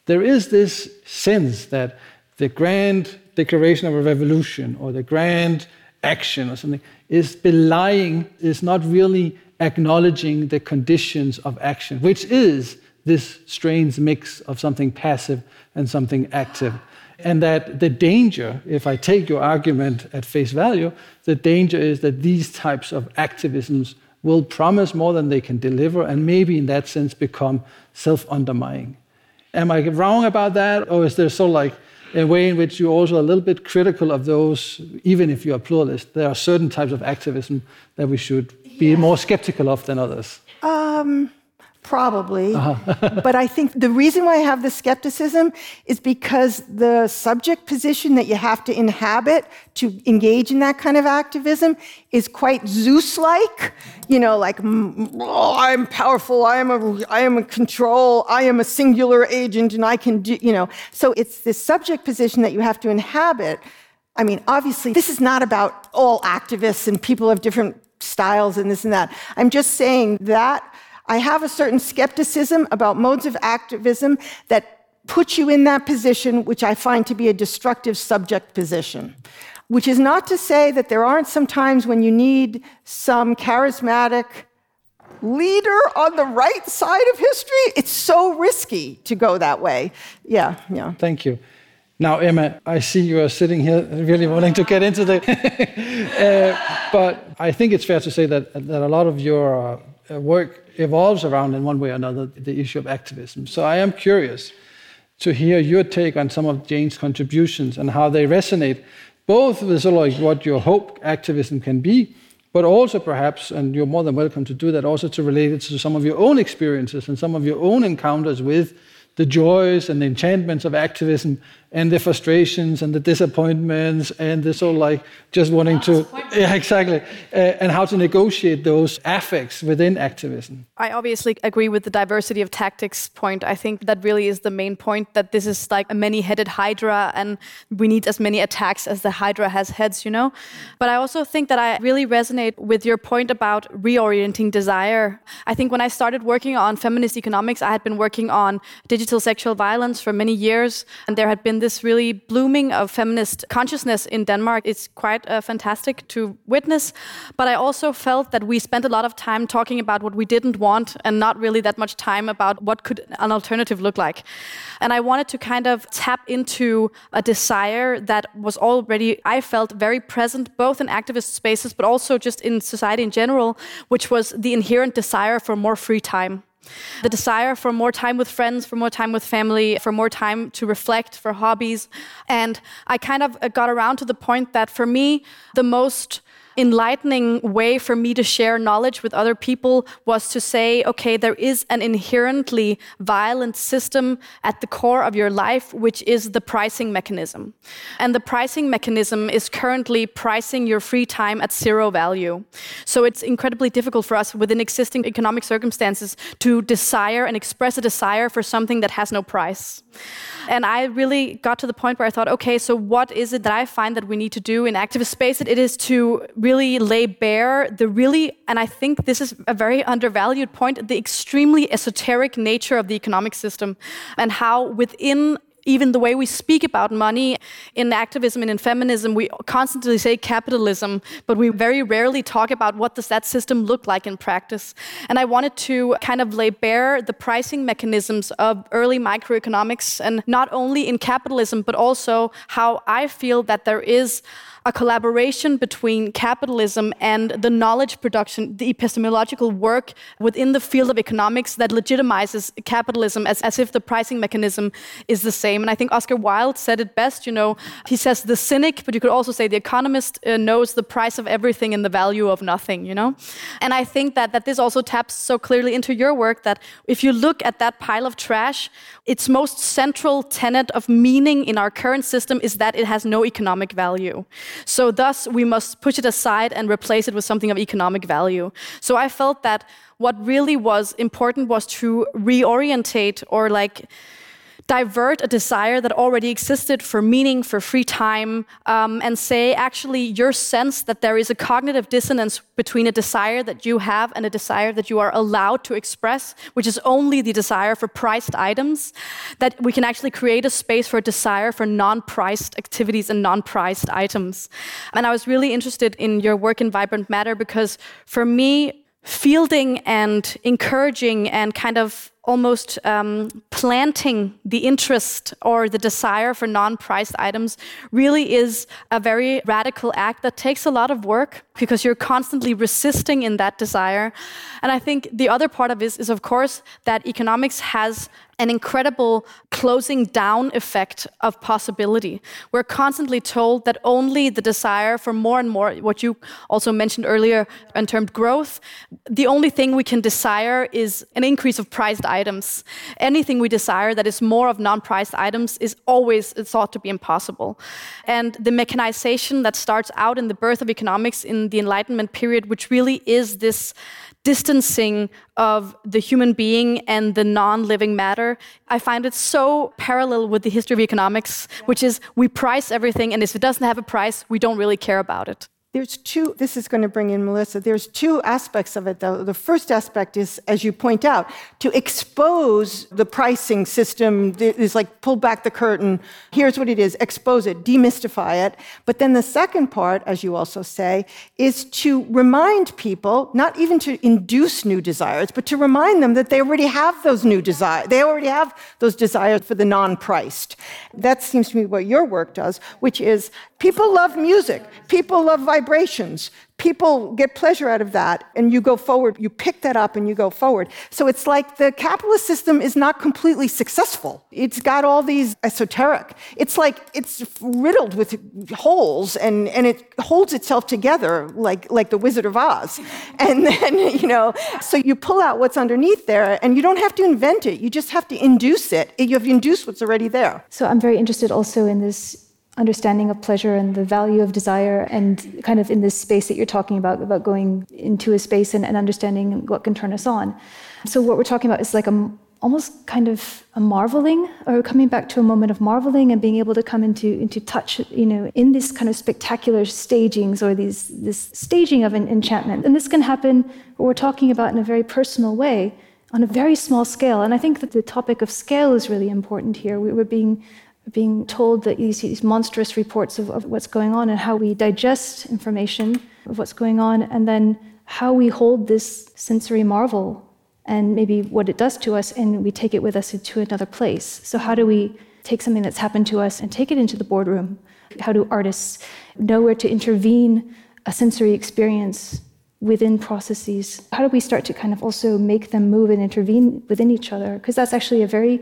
there is this sense that the grand declaration of a revolution or the grand action or something is belying, is not really acknowledging the conditions of action, which is this strange mix of something passive and something active. And that the danger, if I take your argument at face value, the danger is that these types of activisms will promise more than they can deliver and maybe in that sense become self undermining. Am I wrong about that? Or is there so like a way in which you're also a little bit critical of those, even if you're pluralist? There are certain types of activism that we should be more skeptical of than others. Um, Probably. Uh-huh. but I think the reason why I have the skepticism is because the subject position that you have to inhabit to engage in that kind of activism is quite Zeus like. You know, like, oh, I'm powerful, I am, a, I am a control, I am a singular agent, and I can do, you know. So it's this subject position that you have to inhabit. I mean, obviously, this is not about all activists and people of different styles and this and that. I'm just saying that I have a certain skepticism about modes of activism that put you in that position, which I find to be a destructive subject position. Which is not to say that there aren't some times when you need some charismatic leader on the right side of history. It's so risky to go that way. Yeah, yeah. Thank you. Now, Emma, I see you are sitting here really wanting to get into the. uh, but I think it's fair to say that, that a lot of your Uh, work evolves around, in one way or another, the issue of activism. So I am curious to hear your take on some of Jane's contributions and how they resonate, both with sort of like what your hope activism can be, but also perhaps, and you're more than welcome to do that, also to relate it to some of your own experiences and some of your own encounters with the joys and the enchantments of activism and the frustrations and the disappointments and the sort of like just wanting to yeah exactly uh, and how to negotiate those affects within activism. I obviously agree with the diversity of tactics point. I think that really is the main point that this is like a many-headed hydra and we need as many attacks as the hydra has heads you know? But i also think that i really resonate with your point about reorienting desire. I think when i started working on feminist economics i had been working on digital sexual violence for many years and there had been this really blooming of feminist consciousness in Denmark. It's quite uh, fantastic to witness. But I also felt that we spent a lot of time talking about what we didn't want and not really that much time about what could an alternative look like. And I wanted to kind of tap into a desire that was already, I felt, very present both in activist spaces, but also just in society in general, which was the inherent desire for more free time. The desire for more time with friends, for more time with family, for more time to reflect, for hobbies. And I kind of got around to the point that for me, the most enlightening way for me to share knowledge with other people was to say, okay, there is an inherently violent system at the core of your life, which is the pricing mechanism. And the pricing mechanism is currently pricing your free time at zero value. So it's incredibly difficult for us within existing economic circumstances to desire and express a desire for something that has no price. And I really got to the point where I thought, okay, so what is it that I find that we need to do in activist space? It is to really lay bare the really, and I think this is a very undervalued point, the extremely esoteric nature of the economic system and how within even the way we speak about money in activism and in feminism, we constantly say capitalism, but we very rarely talk about what does that system look like in practice. And I wanted to kind of lay bare the pricing mechanisms of early microeconomics, and not only in capitalism, but also how I feel that there is a collaboration between capitalism and the knowledge production, the epistemological work within the field of economics that legitimizes capitalism as, as if the pricing mechanism is the same. And I think Oscar Wilde said it best, you know, he says the cynic, but you could also say the economist uh, knows the price of everything and the value of nothing, you know? And I think that, that this also taps so clearly into your work that if you look at that pile of trash, its most central tenet of meaning in our current system is that it has no economic value. So, thus, we must push it aside and replace it with something of economic value. So, I felt that what really was important was to reorientate or like divert a desire that already existed for meaning, for free time, um, and say, actually, your sense that there is a cognitive dissonance between a desire that you have and a desire that you are allowed to express, which is only the desire for priced items, that we can actually create a space for a desire for non priced activities and non priced items. And I was really interested in your work in Vibrant Matter because for me, fielding and encouraging and kind of almost um, planting the interest or the desire for non priced items really is a very radical act that takes a lot of work because you're constantly resisting in that desire. And I think the other part of this is, of course, that economics has an incredible closing down effect of possibility. We're constantly told that only the desire for more and more, what you also mentioned earlier in termed growth, the only thing we can desire is an increase of priced items. Anything we desire that is more of non priced items is always thought to be impossible. And the mechanization that starts out in the birth of economics in the Enlightenment period, which really is this distancing of the human being and the non living matter, I find it so parallel with the history of economics, which is we price everything, and if it doesn't have a price, we don't really care about it. There's two, this is going to bring in Melissa. There's two aspects of it, though. The first aspect is, as you point out, to expose the pricing system is like pull back the curtain. Here's what it is, expose it, demystify it. But then the second part, as you also say, is to remind people, not even to induce new desires, but to remind them that they already have those new desires. They already have those desires for the non priced. That seems to me what your work does, which is people love music, people love vibrations. People get pleasure out of that, and you go forward. You pick that up and you go forward. So it's like the capitalist system is not completely successful. It's got all these esoteric. It's like it's riddled with holes, and, and it holds itself together like, like the Wizard of Oz. And then, you know, so you pull out what's underneath there, and you don't have to invent it. You just have to induce it. You have to induce what's already there. So I'm very interested also in this understanding of pleasure and the value of desire and kind of in this space that you're talking about about going into a space and, and understanding what can turn us on. So what we're talking about is like a almost kind of a marveling or coming back to a moment of marveling and being able to come into into touch you know in this kind of spectacular stagings or these this staging of an enchantment. And this can happen what we're talking about in a very personal way on a very small scale. And i think that the topic of scale is really important here. We, we're being being told that these, these monstrous reports of, of what's going on and how we digest information of what's going on, and then how we hold this sensory marvel and maybe what it does to us, and we take it with us into another place. So, how do we take something that's happened to us and take it into the boardroom? How do artists know where to intervene a sensory experience within processes? How do we start to kind of also make them move and intervene within each other? Because that's actually a very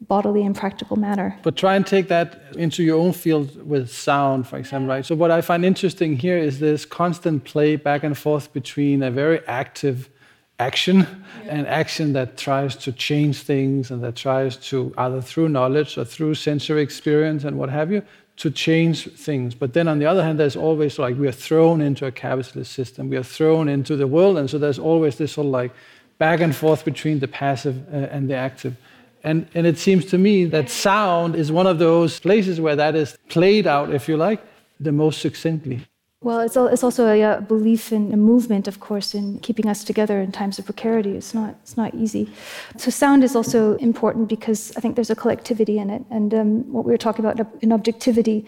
bodily and practical manner. But try and take that into your own field with sound, for example, right? So what I find interesting here is this constant play back and forth between a very active action and action that tries to change things and that tries to either through knowledge or through sensory experience and what have you to change things. But then on the other hand, there's always like we are thrown into a capitalist system, we are thrown into the world, and so there's always this sort of like back and forth between the passive uh, and the active. And, and it seems to me that sound is one of those places where that is played out, if you like, the most succinctly. Well, it's, it's also a, a, belief in a movement, of course, in keeping us together in times of precarity. It's not, it's not easy. So, sound is also important because I think there's a collectivity in it. And um, what we were talking about in objectivity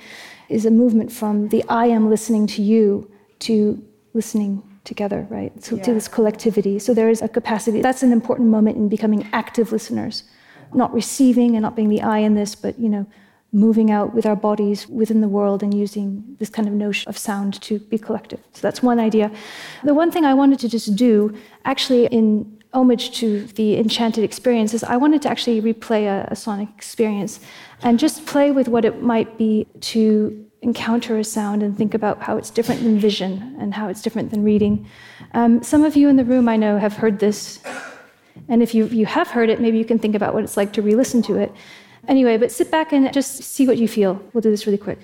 is a movement from the I am listening to you to listening together, right? So, yeah. to this collectivity. So, there is a capacity. That's an important moment in becoming active listeners not receiving and not being the I in this, but you know, moving out with our bodies within the world and using this kind of notion of sound to be collective. So that's one idea. The one thing I wanted to just do, actually, in homage to the enchanted experience, is I wanted to actually replay a, a sonic experience and just play with what it might be to encounter a sound and think about how it's different than vision and how it's different than reading. Um, some of you in the room I know have heard this and if you, you have heard it, maybe you can think about what it's like to re listen to it. Anyway, but sit back and just see what you feel. We'll do this really quick.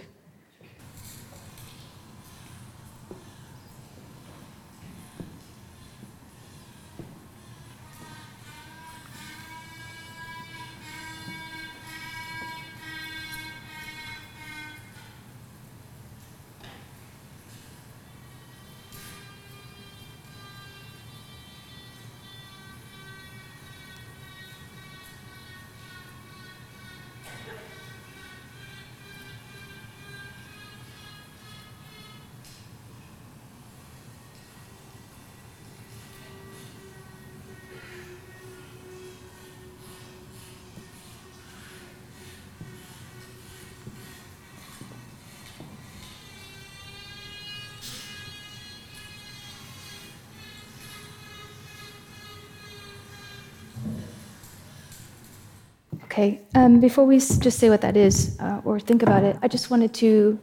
Um, before we just say what that is uh, or think about it, I just wanted to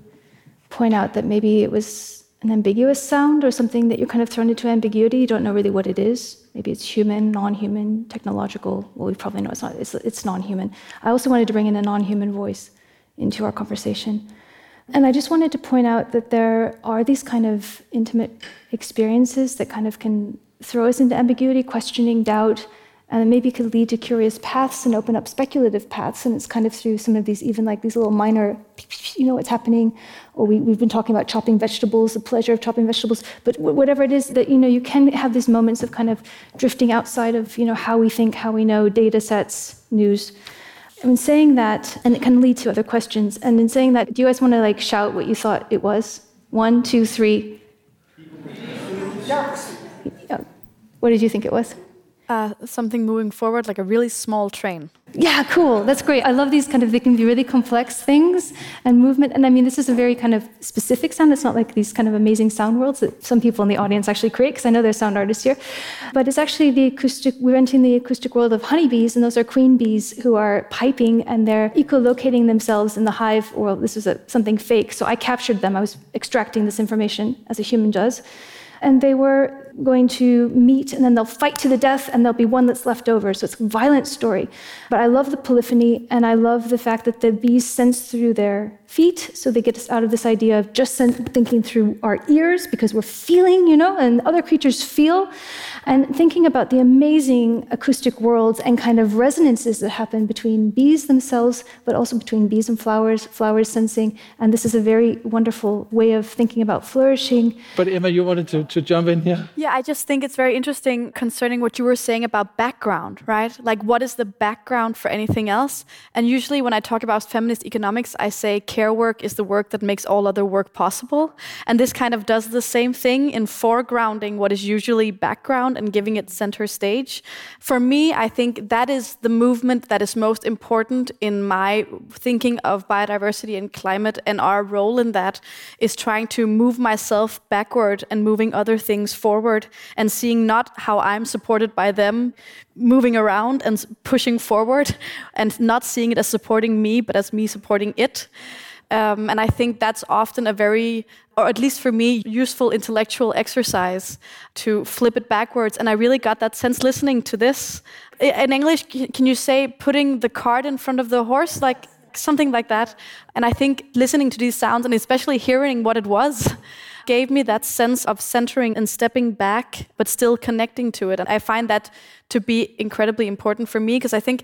point out that maybe it was an ambiguous sound or something that you're kind of thrown into ambiguity. You don't know really what it is. Maybe it's human, non-human, technological. Well, we probably know it's not. It's, it's non-human. I also wanted to bring in a non-human voice into our conversation. And I just wanted to point out that there are these kind of intimate experiences that kind of can throw us into ambiguity, questioning, doubt, and maybe could lead to curious paths and open up speculative paths. And it's kind of through some of these, even like these little minor, you know, what's happening. Or we, we've been talking about chopping vegetables, the pleasure of chopping vegetables. But whatever it is that, you know, you can have these moments of kind of drifting outside of, you know, how we think, how we know, data sets, news. And in saying that, and it can lead to other questions. And in saying that, do you guys want to like shout what you thought it was? One, two, three. Ducks. What did you think it was? Uh, something moving forward, like a really small train. Yeah, cool. That's great. I love these kind of, they can be really complex things and movement. And I mean, this is a very kind of specific sound. It's not like these kind of amazing sound worlds that some people in the audience actually create, because I know there's sound artists here. But it's actually the acoustic, we're entering the acoustic world of honeybees, and those are queen bees who are piping and they're echolocating themselves in the hive world. This was a, something fake. So I captured them. I was extracting this information as a human does. And they were going to meet and then they'll fight to the death and there'll be one that's left over. So it's a violent story. But I love the polyphony and I love the fact that the bees sense through their feet. So they get us out of this idea of just thinking through our ears because we're feeling, you know, and other creatures feel. And thinking about the amazing acoustic worlds and kind of resonances that happen between bees themselves, but also between bees and flowers, flowers sensing. And this is a very wonderful way of thinking about flourishing. But Emma, you wanted to, to jump in here? Yeah, I just think it's very interesting concerning what you were saying about background, right? Like, what is the background for anything else? And usually, when I talk about feminist economics, I say care work is the work that makes all other work possible. And this kind of does the same thing in foregrounding what is usually background and giving it center stage. For me, I think that is the movement that is most important in my thinking of biodiversity and climate, and our role in that is trying to move myself backward and moving other things forward and seeing not how I'm supported by them moving around and pushing forward and not seeing it as supporting me, but as me supporting it. Um, and I think that's often a very, or at least for me, useful intellectual exercise to flip it backwards. And I really got that sense listening to this. In English, can you say putting the cart in front of the horse? Like something like that. And I think listening to these sounds and especially hearing what it was gave me that sense of centering and stepping back, but still connecting to it. And I find that to be incredibly important for me because I think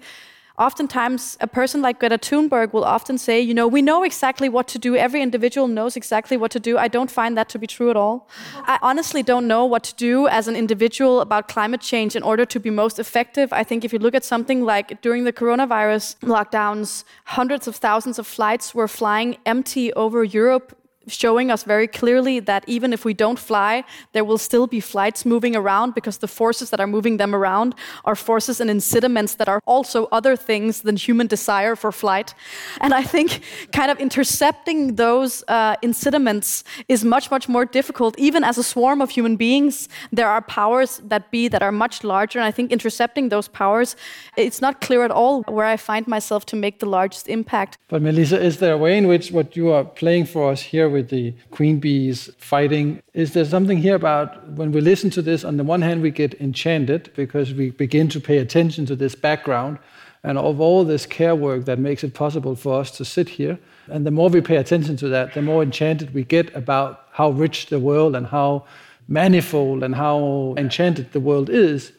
oftentimes a person like Greta Thunberg will often say, you know, we know exactly what to do. Every individual knows exactly what to do. I don't find that to be true at all. I honestly don't know what to do as an individual about climate change in order to be most effective. I think if you look at something like during the coronavirus lockdowns, hundreds of thousands of flights were flying empty over Europe showing us very clearly that even if we don't fly, there will still be flights moving around because the forces that are moving them around are forces and incitements that are also other things than human desire for flight. And I think kind of intercepting those uh, incidiments is much, much more difficult. Even as a swarm of human beings, there are powers that be that are much larger. And I think intercepting those powers, it's not clear at all where I find myself to make the largest impact. But Melissa, is there a way in which what you are playing for us here with the queen bees fighting. Is there something here about when we listen to this? On the one hand, we get enchanted because we begin to pay attention to this background and of all this care work that makes it possible for us to sit here. And the more we pay attention to that, the more enchanted we get about how rich the world and how manifold and how enchanted the world is.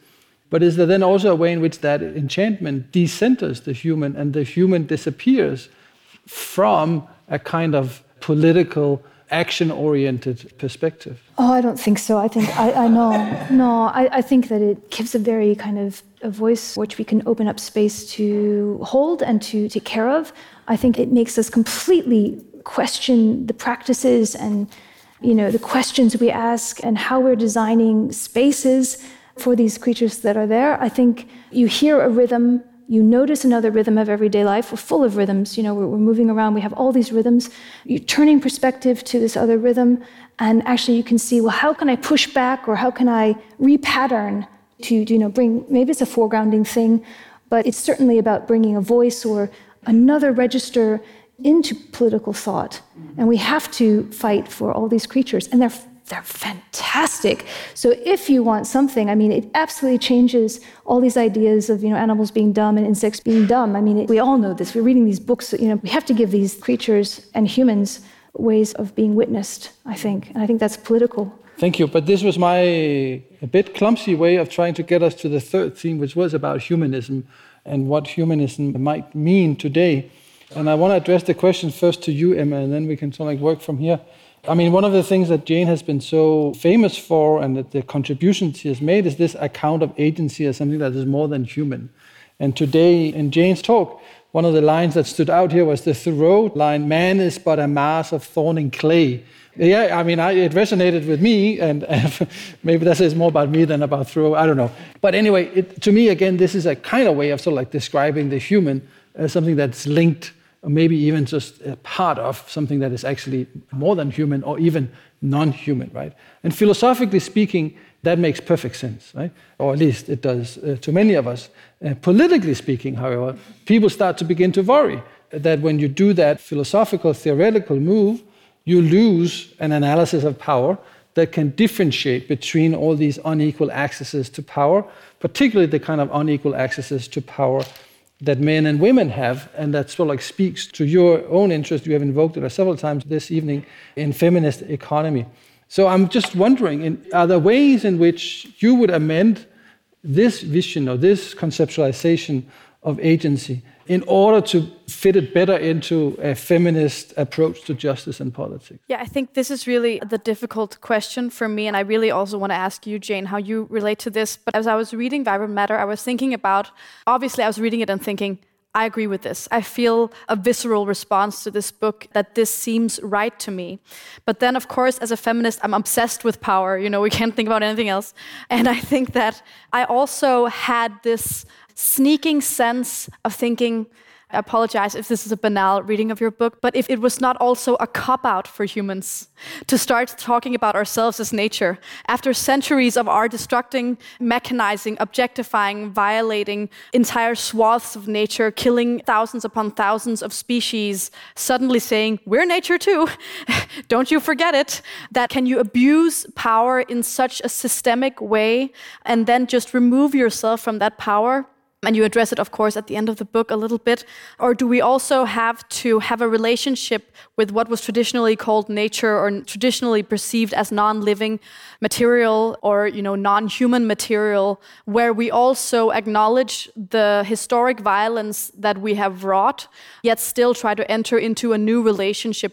But is there then also a way in which that enchantment decenters the human and the human disappears from a kind of political, action oriented perspective? Oh, I don't think so. I think, I, I know. No, I, I think that it gives a very kind of a voice which we can open up space to hold and to take care of. I think it makes us completely question the practices and you know the questions we ask and how we're designing spaces for these creatures that are there i think you hear a rhythm you notice another rhythm of everyday life. We're full of rhythms. You know, we're, we're, moving around. We have all these rhythms. You're turning perspective to this other rhythm, and actually, you can see, well, how can I push back, or how can I repattern to, you know, bring? Maybe it's a foregrounding thing, but it's certainly about bringing a voice or another register into political thought. And we have to fight for all these creatures. And they're they're fantastic. So if you want something, I mean, it absolutely changes all these ideas of you know animals being dumb and insects being dumb. I mean, it, we all know this. We're reading these books. You know, we have to give these creatures and humans ways of being witnessed. I think, and I think that's political. Thank you. But this was my a bit clumsy way of trying to get us to the third theme, which was about humanism and what humanism might mean today. And I want to address the question first to you, Emma, and then we can sort of like work from here. I mean, one of the things that Jane has been so famous for and that the contributions she has made is this account of agency as something that is more than human. And today, in Jane's talk, one of the lines that stood out here was the Thoreau line Man is but a mass of thorn and clay. Yeah, I mean, I, it resonated with me, and maybe that says more about me than about Thoreau. I don't know. But anyway, it, to me, again, this is a kind of way of sort of like describing the human as something that's linked or maybe even just a part of something that is actually more than human or even non human, right? And philosophically speaking, that makes perfect sense, right? Or at least it does uh, to many of us. Uh, politically speaking, however, people start to begin to worry that when you do that philosophical, theoretical move, you lose an analysis of power that can differentiate between all these unequal accesses to power, particularly the kind of unequal accesses to power that men and women have, and that sort of like speaks to your own interest. You have invoked it several times this evening in feminist economy. So I'm just wondering, are there ways in which you would amend this vision or this conceptualization of agency in order to fit it better into a feminist approach to justice and politics? Yeah, I think this is really the difficult question for me. And I really also want to ask you, Jane, how you relate to this. But as I was reading Vibrant Matter, I was thinking about obviously, I was reading it and thinking, I agree with this. I feel a visceral response to this book that this seems right to me. But then, of course, as a feminist, I'm obsessed with power. You know, we can't think about anything else. And I think that I also had this sneaking sense of thinking, I apologize if this is a banal reading of your book, but if it was not also a cop out for humans to start talking about ourselves as nature, after centuries of our destructing, mechanizing, objectifying, violating entire swaths of nature, killing thousands upon thousands of species, suddenly saying, We're nature too, don't you forget it, that can you abuse power in such a systemic way and then just remove yourself from that power? And you address it, of course, at the end of the book a little bit? Or do we also have to have a relationship with what was traditionally called nature or traditionally perceived as non-living material or you know non-human material, where we also acknowledge the historic violence that we have wrought, yet still try to enter into a new relationship?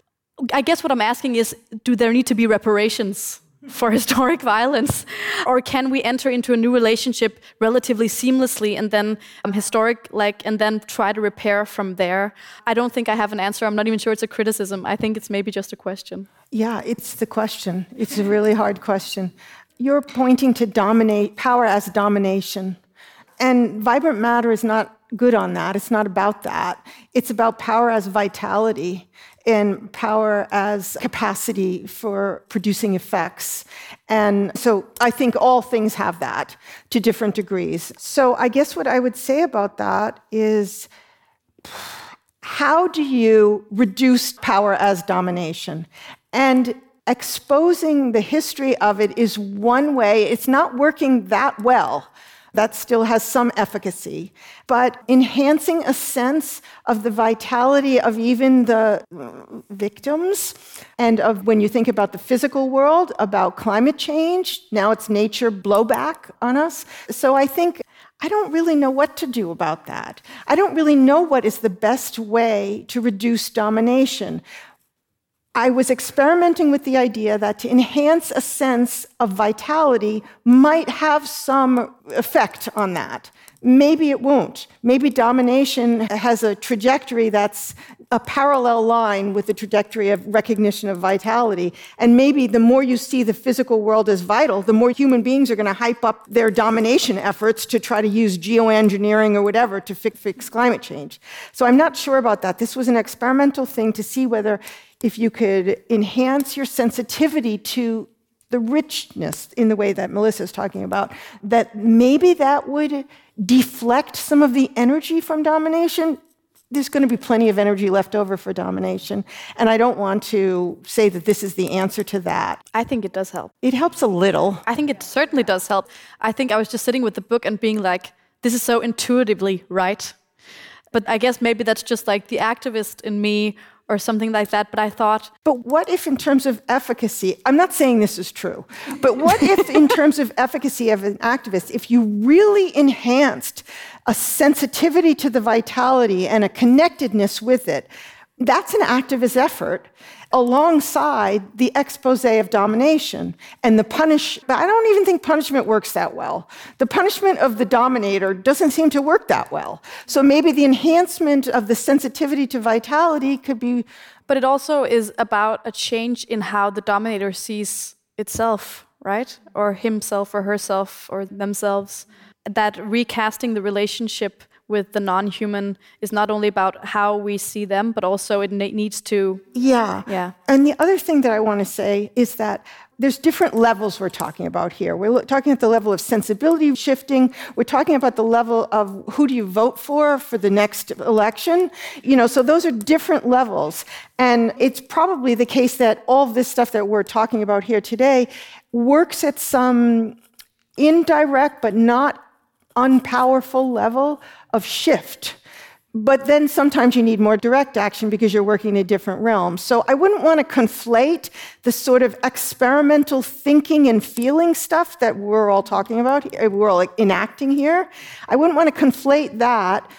I guess what I'm asking is, do there need to be reparations? For historic violence? Or can we enter into a new relationship relatively seamlessly and then um, historic, like, and then try to repair from there? I don't think I have an answer. I'm not even sure it's a criticism. I think it's maybe just a question. Yeah, it's the question. It's a really hard question. You're pointing to dominate power as domination. And vibrant matter is not good on that. It's not about that. It's about power as vitality and power as capacity for producing effects. And so I think all things have that to different degrees. So I guess what I would say about that is how do you reduce power as domination? And exposing the history of it is one way, it's not working that well that still has some efficacy. But enhancing a sense of the vitality of even the uh, victims and of when you think about the physical world, about climate change, now it's nature blowback on us. So I think I don't really know what to do about that. I don't really know what is the best way to reduce domination. I was experimenting with the idea that to enhance a sense of vitality might have some effect on that. Maybe it won't. Maybe domination has a trajectory that's a parallel line with the trajectory of recognition of vitality. And maybe the more you see the physical world as vital, the more human beings are going to hype up their domination efforts to try to use geoengineering or whatever to fix, climate change. So I'm not sure about that. This was an experimental thing to see whether if you could enhance your sensitivity to the richness in the way that Melissa is talking about, that maybe that would deflect some of the energy from domination. There's going to be plenty of energy left over for domination. And I don't want to say that this is the answer to that. I think it does help. It helps a little. I think it certainly does help. I think I was just sitting with the book and being like, this is so intuitively right. But I guess maybe that's just like the activist in me or something like that. But I thought. But what if, in terms of efficacy, I'm not saying this is true, but what if, in terms of efficacy of an activist, if you really enhanced a sensitivity to the vitality and a connectedness with it, that's an activist effort alongside the expose of domination and the punish. But I don't even think punishment works that well. The punishment of the dominator doesn't seem to work that well. So maybe the enhancement of the sensitivity to vitality could be. But it also is about a change in how the dominator sees itself, right? Or himself or herself or themselves. That recasting the relationship with the non-human is not only about how we see them, but also it needs to. Yeah. Yeah. And the other thing that I want to say is that there's different levels we're talking about here. We're talking at the level of sensibility shifting. We're talking about the level of who do you vote for for the next election. You know, so those are different levels. And it's probably the case that all of this stuff that we're talking about here today works at some indirect but not unpowerful level of shift. But then sometimes you need more direct action because you're working in a different realm. So I wouldn't want to conflate the sort of experimental thinking and feeling stuff that we're all talking about, eh, we're all enacting here. I wouldn't want to conflate that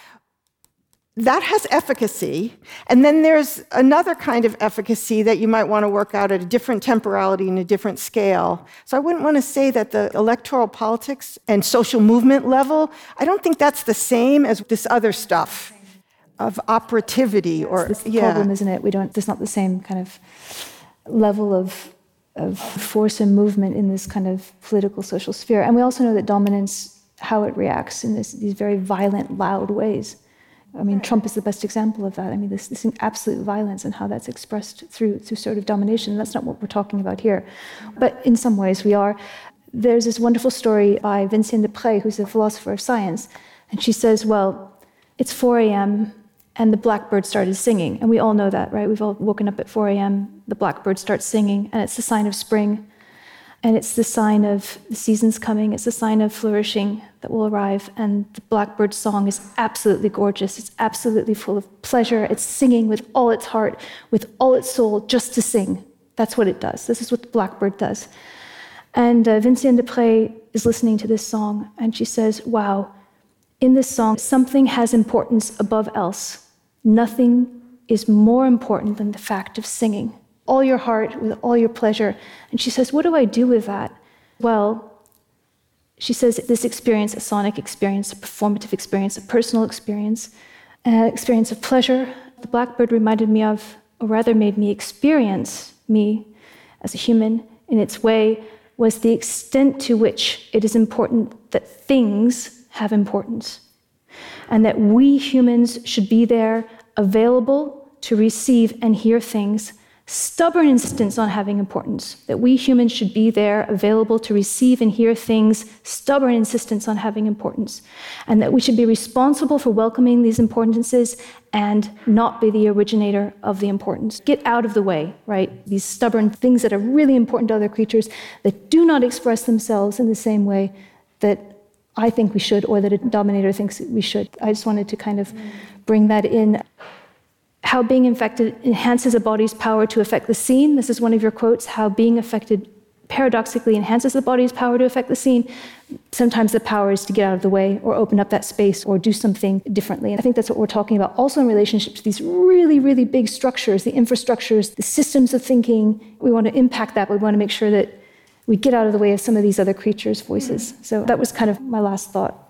that has efficacy. And then there's another kind of efficacy that you might want to work out at a different temporality and a different scale. So I wouldn't want to say that the electoral politics and social movement level, I don't think that's the same as this other stuff of operativity or it's the yeah. problem, isn't it? We don't there's not the same kind of level of of force and movement in this kind of political social sphere. And we also know that dominance, how it reacts in this, these very violent, loud ways. I mean, Trump is the best example of that. I mean, this, this absolute violence and how that's expressed through, through sort of domination. That's not what we're talking about here. But in some ways, we are. There's this wonderful story by Vinciane Despret, who's a philosopher of science. And she says, Well, it's 4 a.m., and the blackbird started singing. And we all know that, right? We've all woken up at 4 a.m., the blackbird starts singing, and it's the sign of spring. And it's the sign of the season's coming, it's a sign of flourishing that will arrive. And the blackbird song is absolutely gorgeous. It's absolutely full of pleasure. It's singing with all its heart, with all its soul, just to sing. That's what it does. This is what the blackbird does. And uh, Despret is listening to this song, and she says, Wow, in this song, something has importance above else. Nothing is more important than the fact of singing all your heart, with all your pleasure. And she says, What do I do with that? Well, she says, This experience, a sonic experience, a performative experience, a personal experience, an experience of pleasure, the blackbird reminded me of, or rather made me experience me as a human in its way, was the extent to which it is important that things have importance. And that we humans should be there available to receive and hear things stubborn insistence on having importance, that we humans should be there, available to receive and hear things, stubborn insistence on having importance, and that we should be responsible for welcoming these importances and not be the originator of the importance. Get out of the way, right? These stubborn things that are really important to other creatures that do not express themselves in the same way that I think we should, or that a dominator thinks we should. I just wanted to kind of bring that in how being infected enhances a body's power to affect the scene. This is one of your quotes how being affected paradoxically enhances the body's power to affect the scene. Sometimes the power is to get out of the way or open up that space or do something differently. And I think that's what we're talking about also in relationship to these really, really big structures, the infrastructures, the systems of thinking. We want to impact that, we want to make sure that we get out of the way of some of these other creatures' voices. So that was kind of my last thought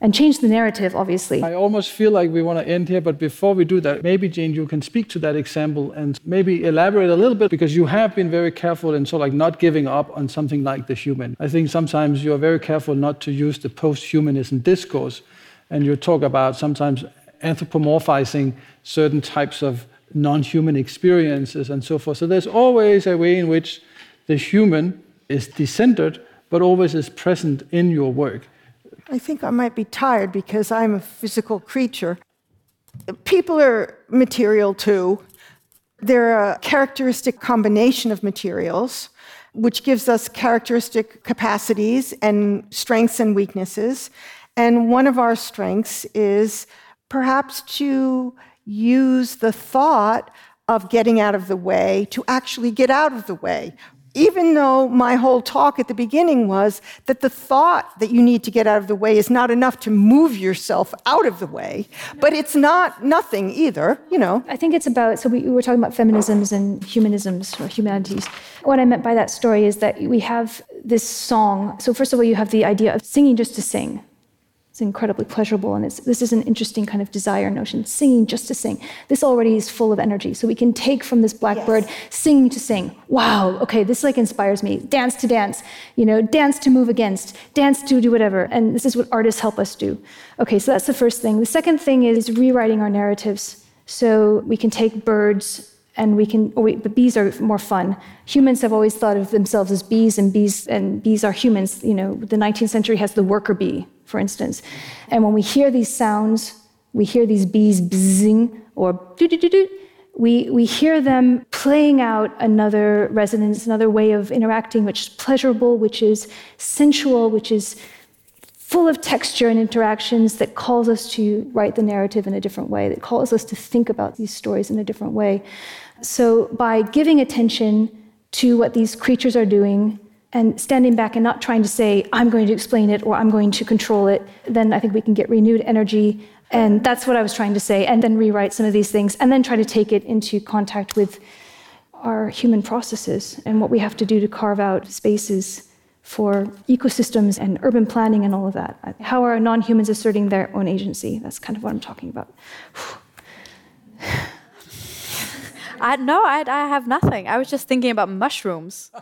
and change the narrative, obviously. I almost feel like we want to end here, but before we do that, maybe Jane, you can speak to that example and maybe elaborate a little bit because you have been very careful in sort of like not giving up on something like the human. I think sometimes you are very careful not to use the post-humanism discourse, and you talk about sometimes anthropomorphizing certain types of non-human experiences and so forth. So there's always a way in which the human is decentered, but always is present in your work. I think I might be tired because I'm a physical creature. People are material too. They're a characteristic combination of materials, which gives us characteristic capacities and strengths and weaknesses. And one of our strengths is perhaps to use the thought of getting out of the way to actually get out of the way even though my whole talk at the beginning was that the thought that you need to get out of the way is not enough to move yourself out of the way, but it's not nothing either, you know. I think it's about, so we, we were talking about feminisms and humanisms or humanities. What I meant by that story is that we have this song. So, first of all, you have the idea of singing just to sing. It's incredibly pleasurable, and this is an interesting kind of desire notion. Singing just to sing. This already is full of energy. So we can take from this blackbird yes. singing to sing. Wow, okay, this like inspires me. Dance to dance, you know, dance to move against, dance to do whatever. And this is what artists help us do. Okay, so that's the first thing. The second thing is rewriting our narratives. So we can take birds and we can oh wait, but bees are more fun humans have always thought of themselves as bees and bees and bees are humans you know the 19th century has the worker bee for instance. And when we hear these sounds, we hear these bees buzzing or doo doo doo doo. We, we hear them playing out another resonance, another way of interacting, which is pleasurable, which is sensual, which is full of texture and interactions that calls us to write the narrative in a different way, that calls us to think about these stories in a different way. So, by giving attention to what these creatures are doing, and standing back and not trying to say, I'm going to explain it or I'm going to control it, then I think we can get renewed energy. And that's what I was trying to say. And then rewrite some of these things and then try to take it into contact with our human processes and what we have to do to carve out spaces for ecosystems and urban planning and all of that. How are non humans asserting their own agency? That's kind of what I'm talking about. I, no, I, I have nothing. I was just thinking about mushrooms.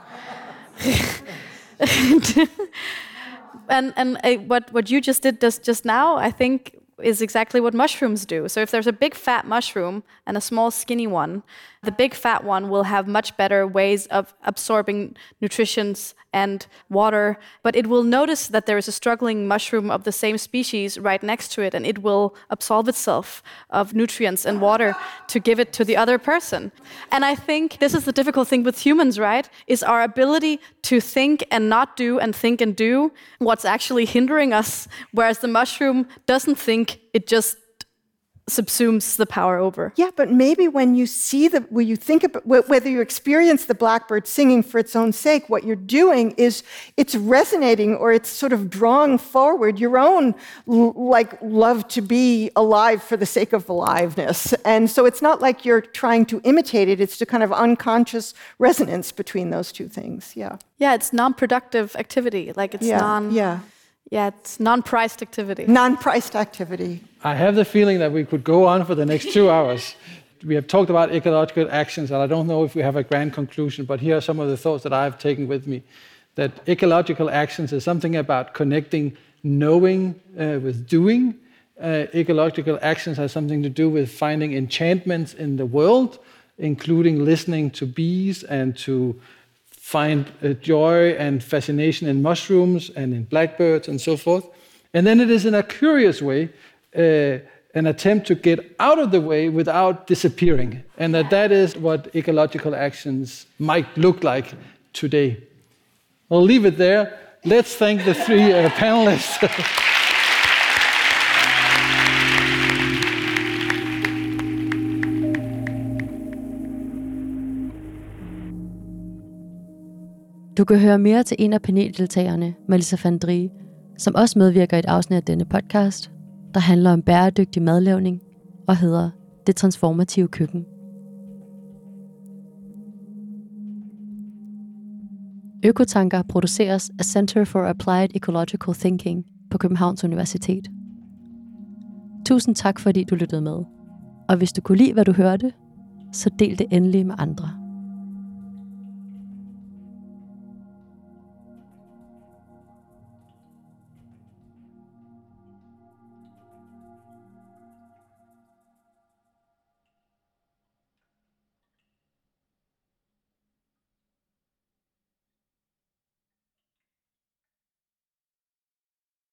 and and uh, what what you just did just just now, I think is exactly what mushrooms do. So if there's a big fat mushroom and a small skinny one, the big fat one will have much better ways of absorbing nutrients and water, but it will notice that there is a struggling mushroom of the same species right next to it, and it will absolve itself of nutrients and water to give it to the other person. And I think this is the difficult thing with humans, right? Is our ability to think and not do and think and do what's actually hindering us, whereas the mushroom doesn't think, it just subsumes the power over. Yeah, but maybe when you see the, when you think about whether you experience the blackbird singing for its own sake, what you're doing is it's resonating or it's sort of drawing forward your own like love to be alive for the sake of aliveness. And so it's not like you're trying to imitate it, it's a kind of unconscious resonance between those two things. Yeah. Yeah, it's non-productive activity. Like it's yeah, non Yeah. Yeah, it's non-priced activity. Non-priced activity. I have the feeling that we could go on for the next two hours. We have talked about ecological actions, and I don't know if we have a grand conclusion, but here are some of the thoughts that I've taken with me. That ecological actions is something about connecting knowing uh, with doing. Uh, ecological actions has something to do with finding enchantments in the world, including listening to bees and to find uh, joy and fascination in mushrooms and in blackbirds and so forth. And then it is in a curious way uh, an attempt to get out of the way without disappearing. And that that is what ecological actions might look like today. I'll leave it there. Let's thank the three uh, panelists. Du kan høre mere til en af paneldeltagerne, Melissa Fandri, som også medvirker i et afsnit af denne podcast, der handler om bæredygtig madlavning og hedder Det Transformative Køkken. Økotanker produceres af Center for Applied Ecological Thinking på Københavns Universitet. Tusind tak, fordi du lyttede med. Og hvis du kunne lide, hvad du hørte, så del det endelig med andre.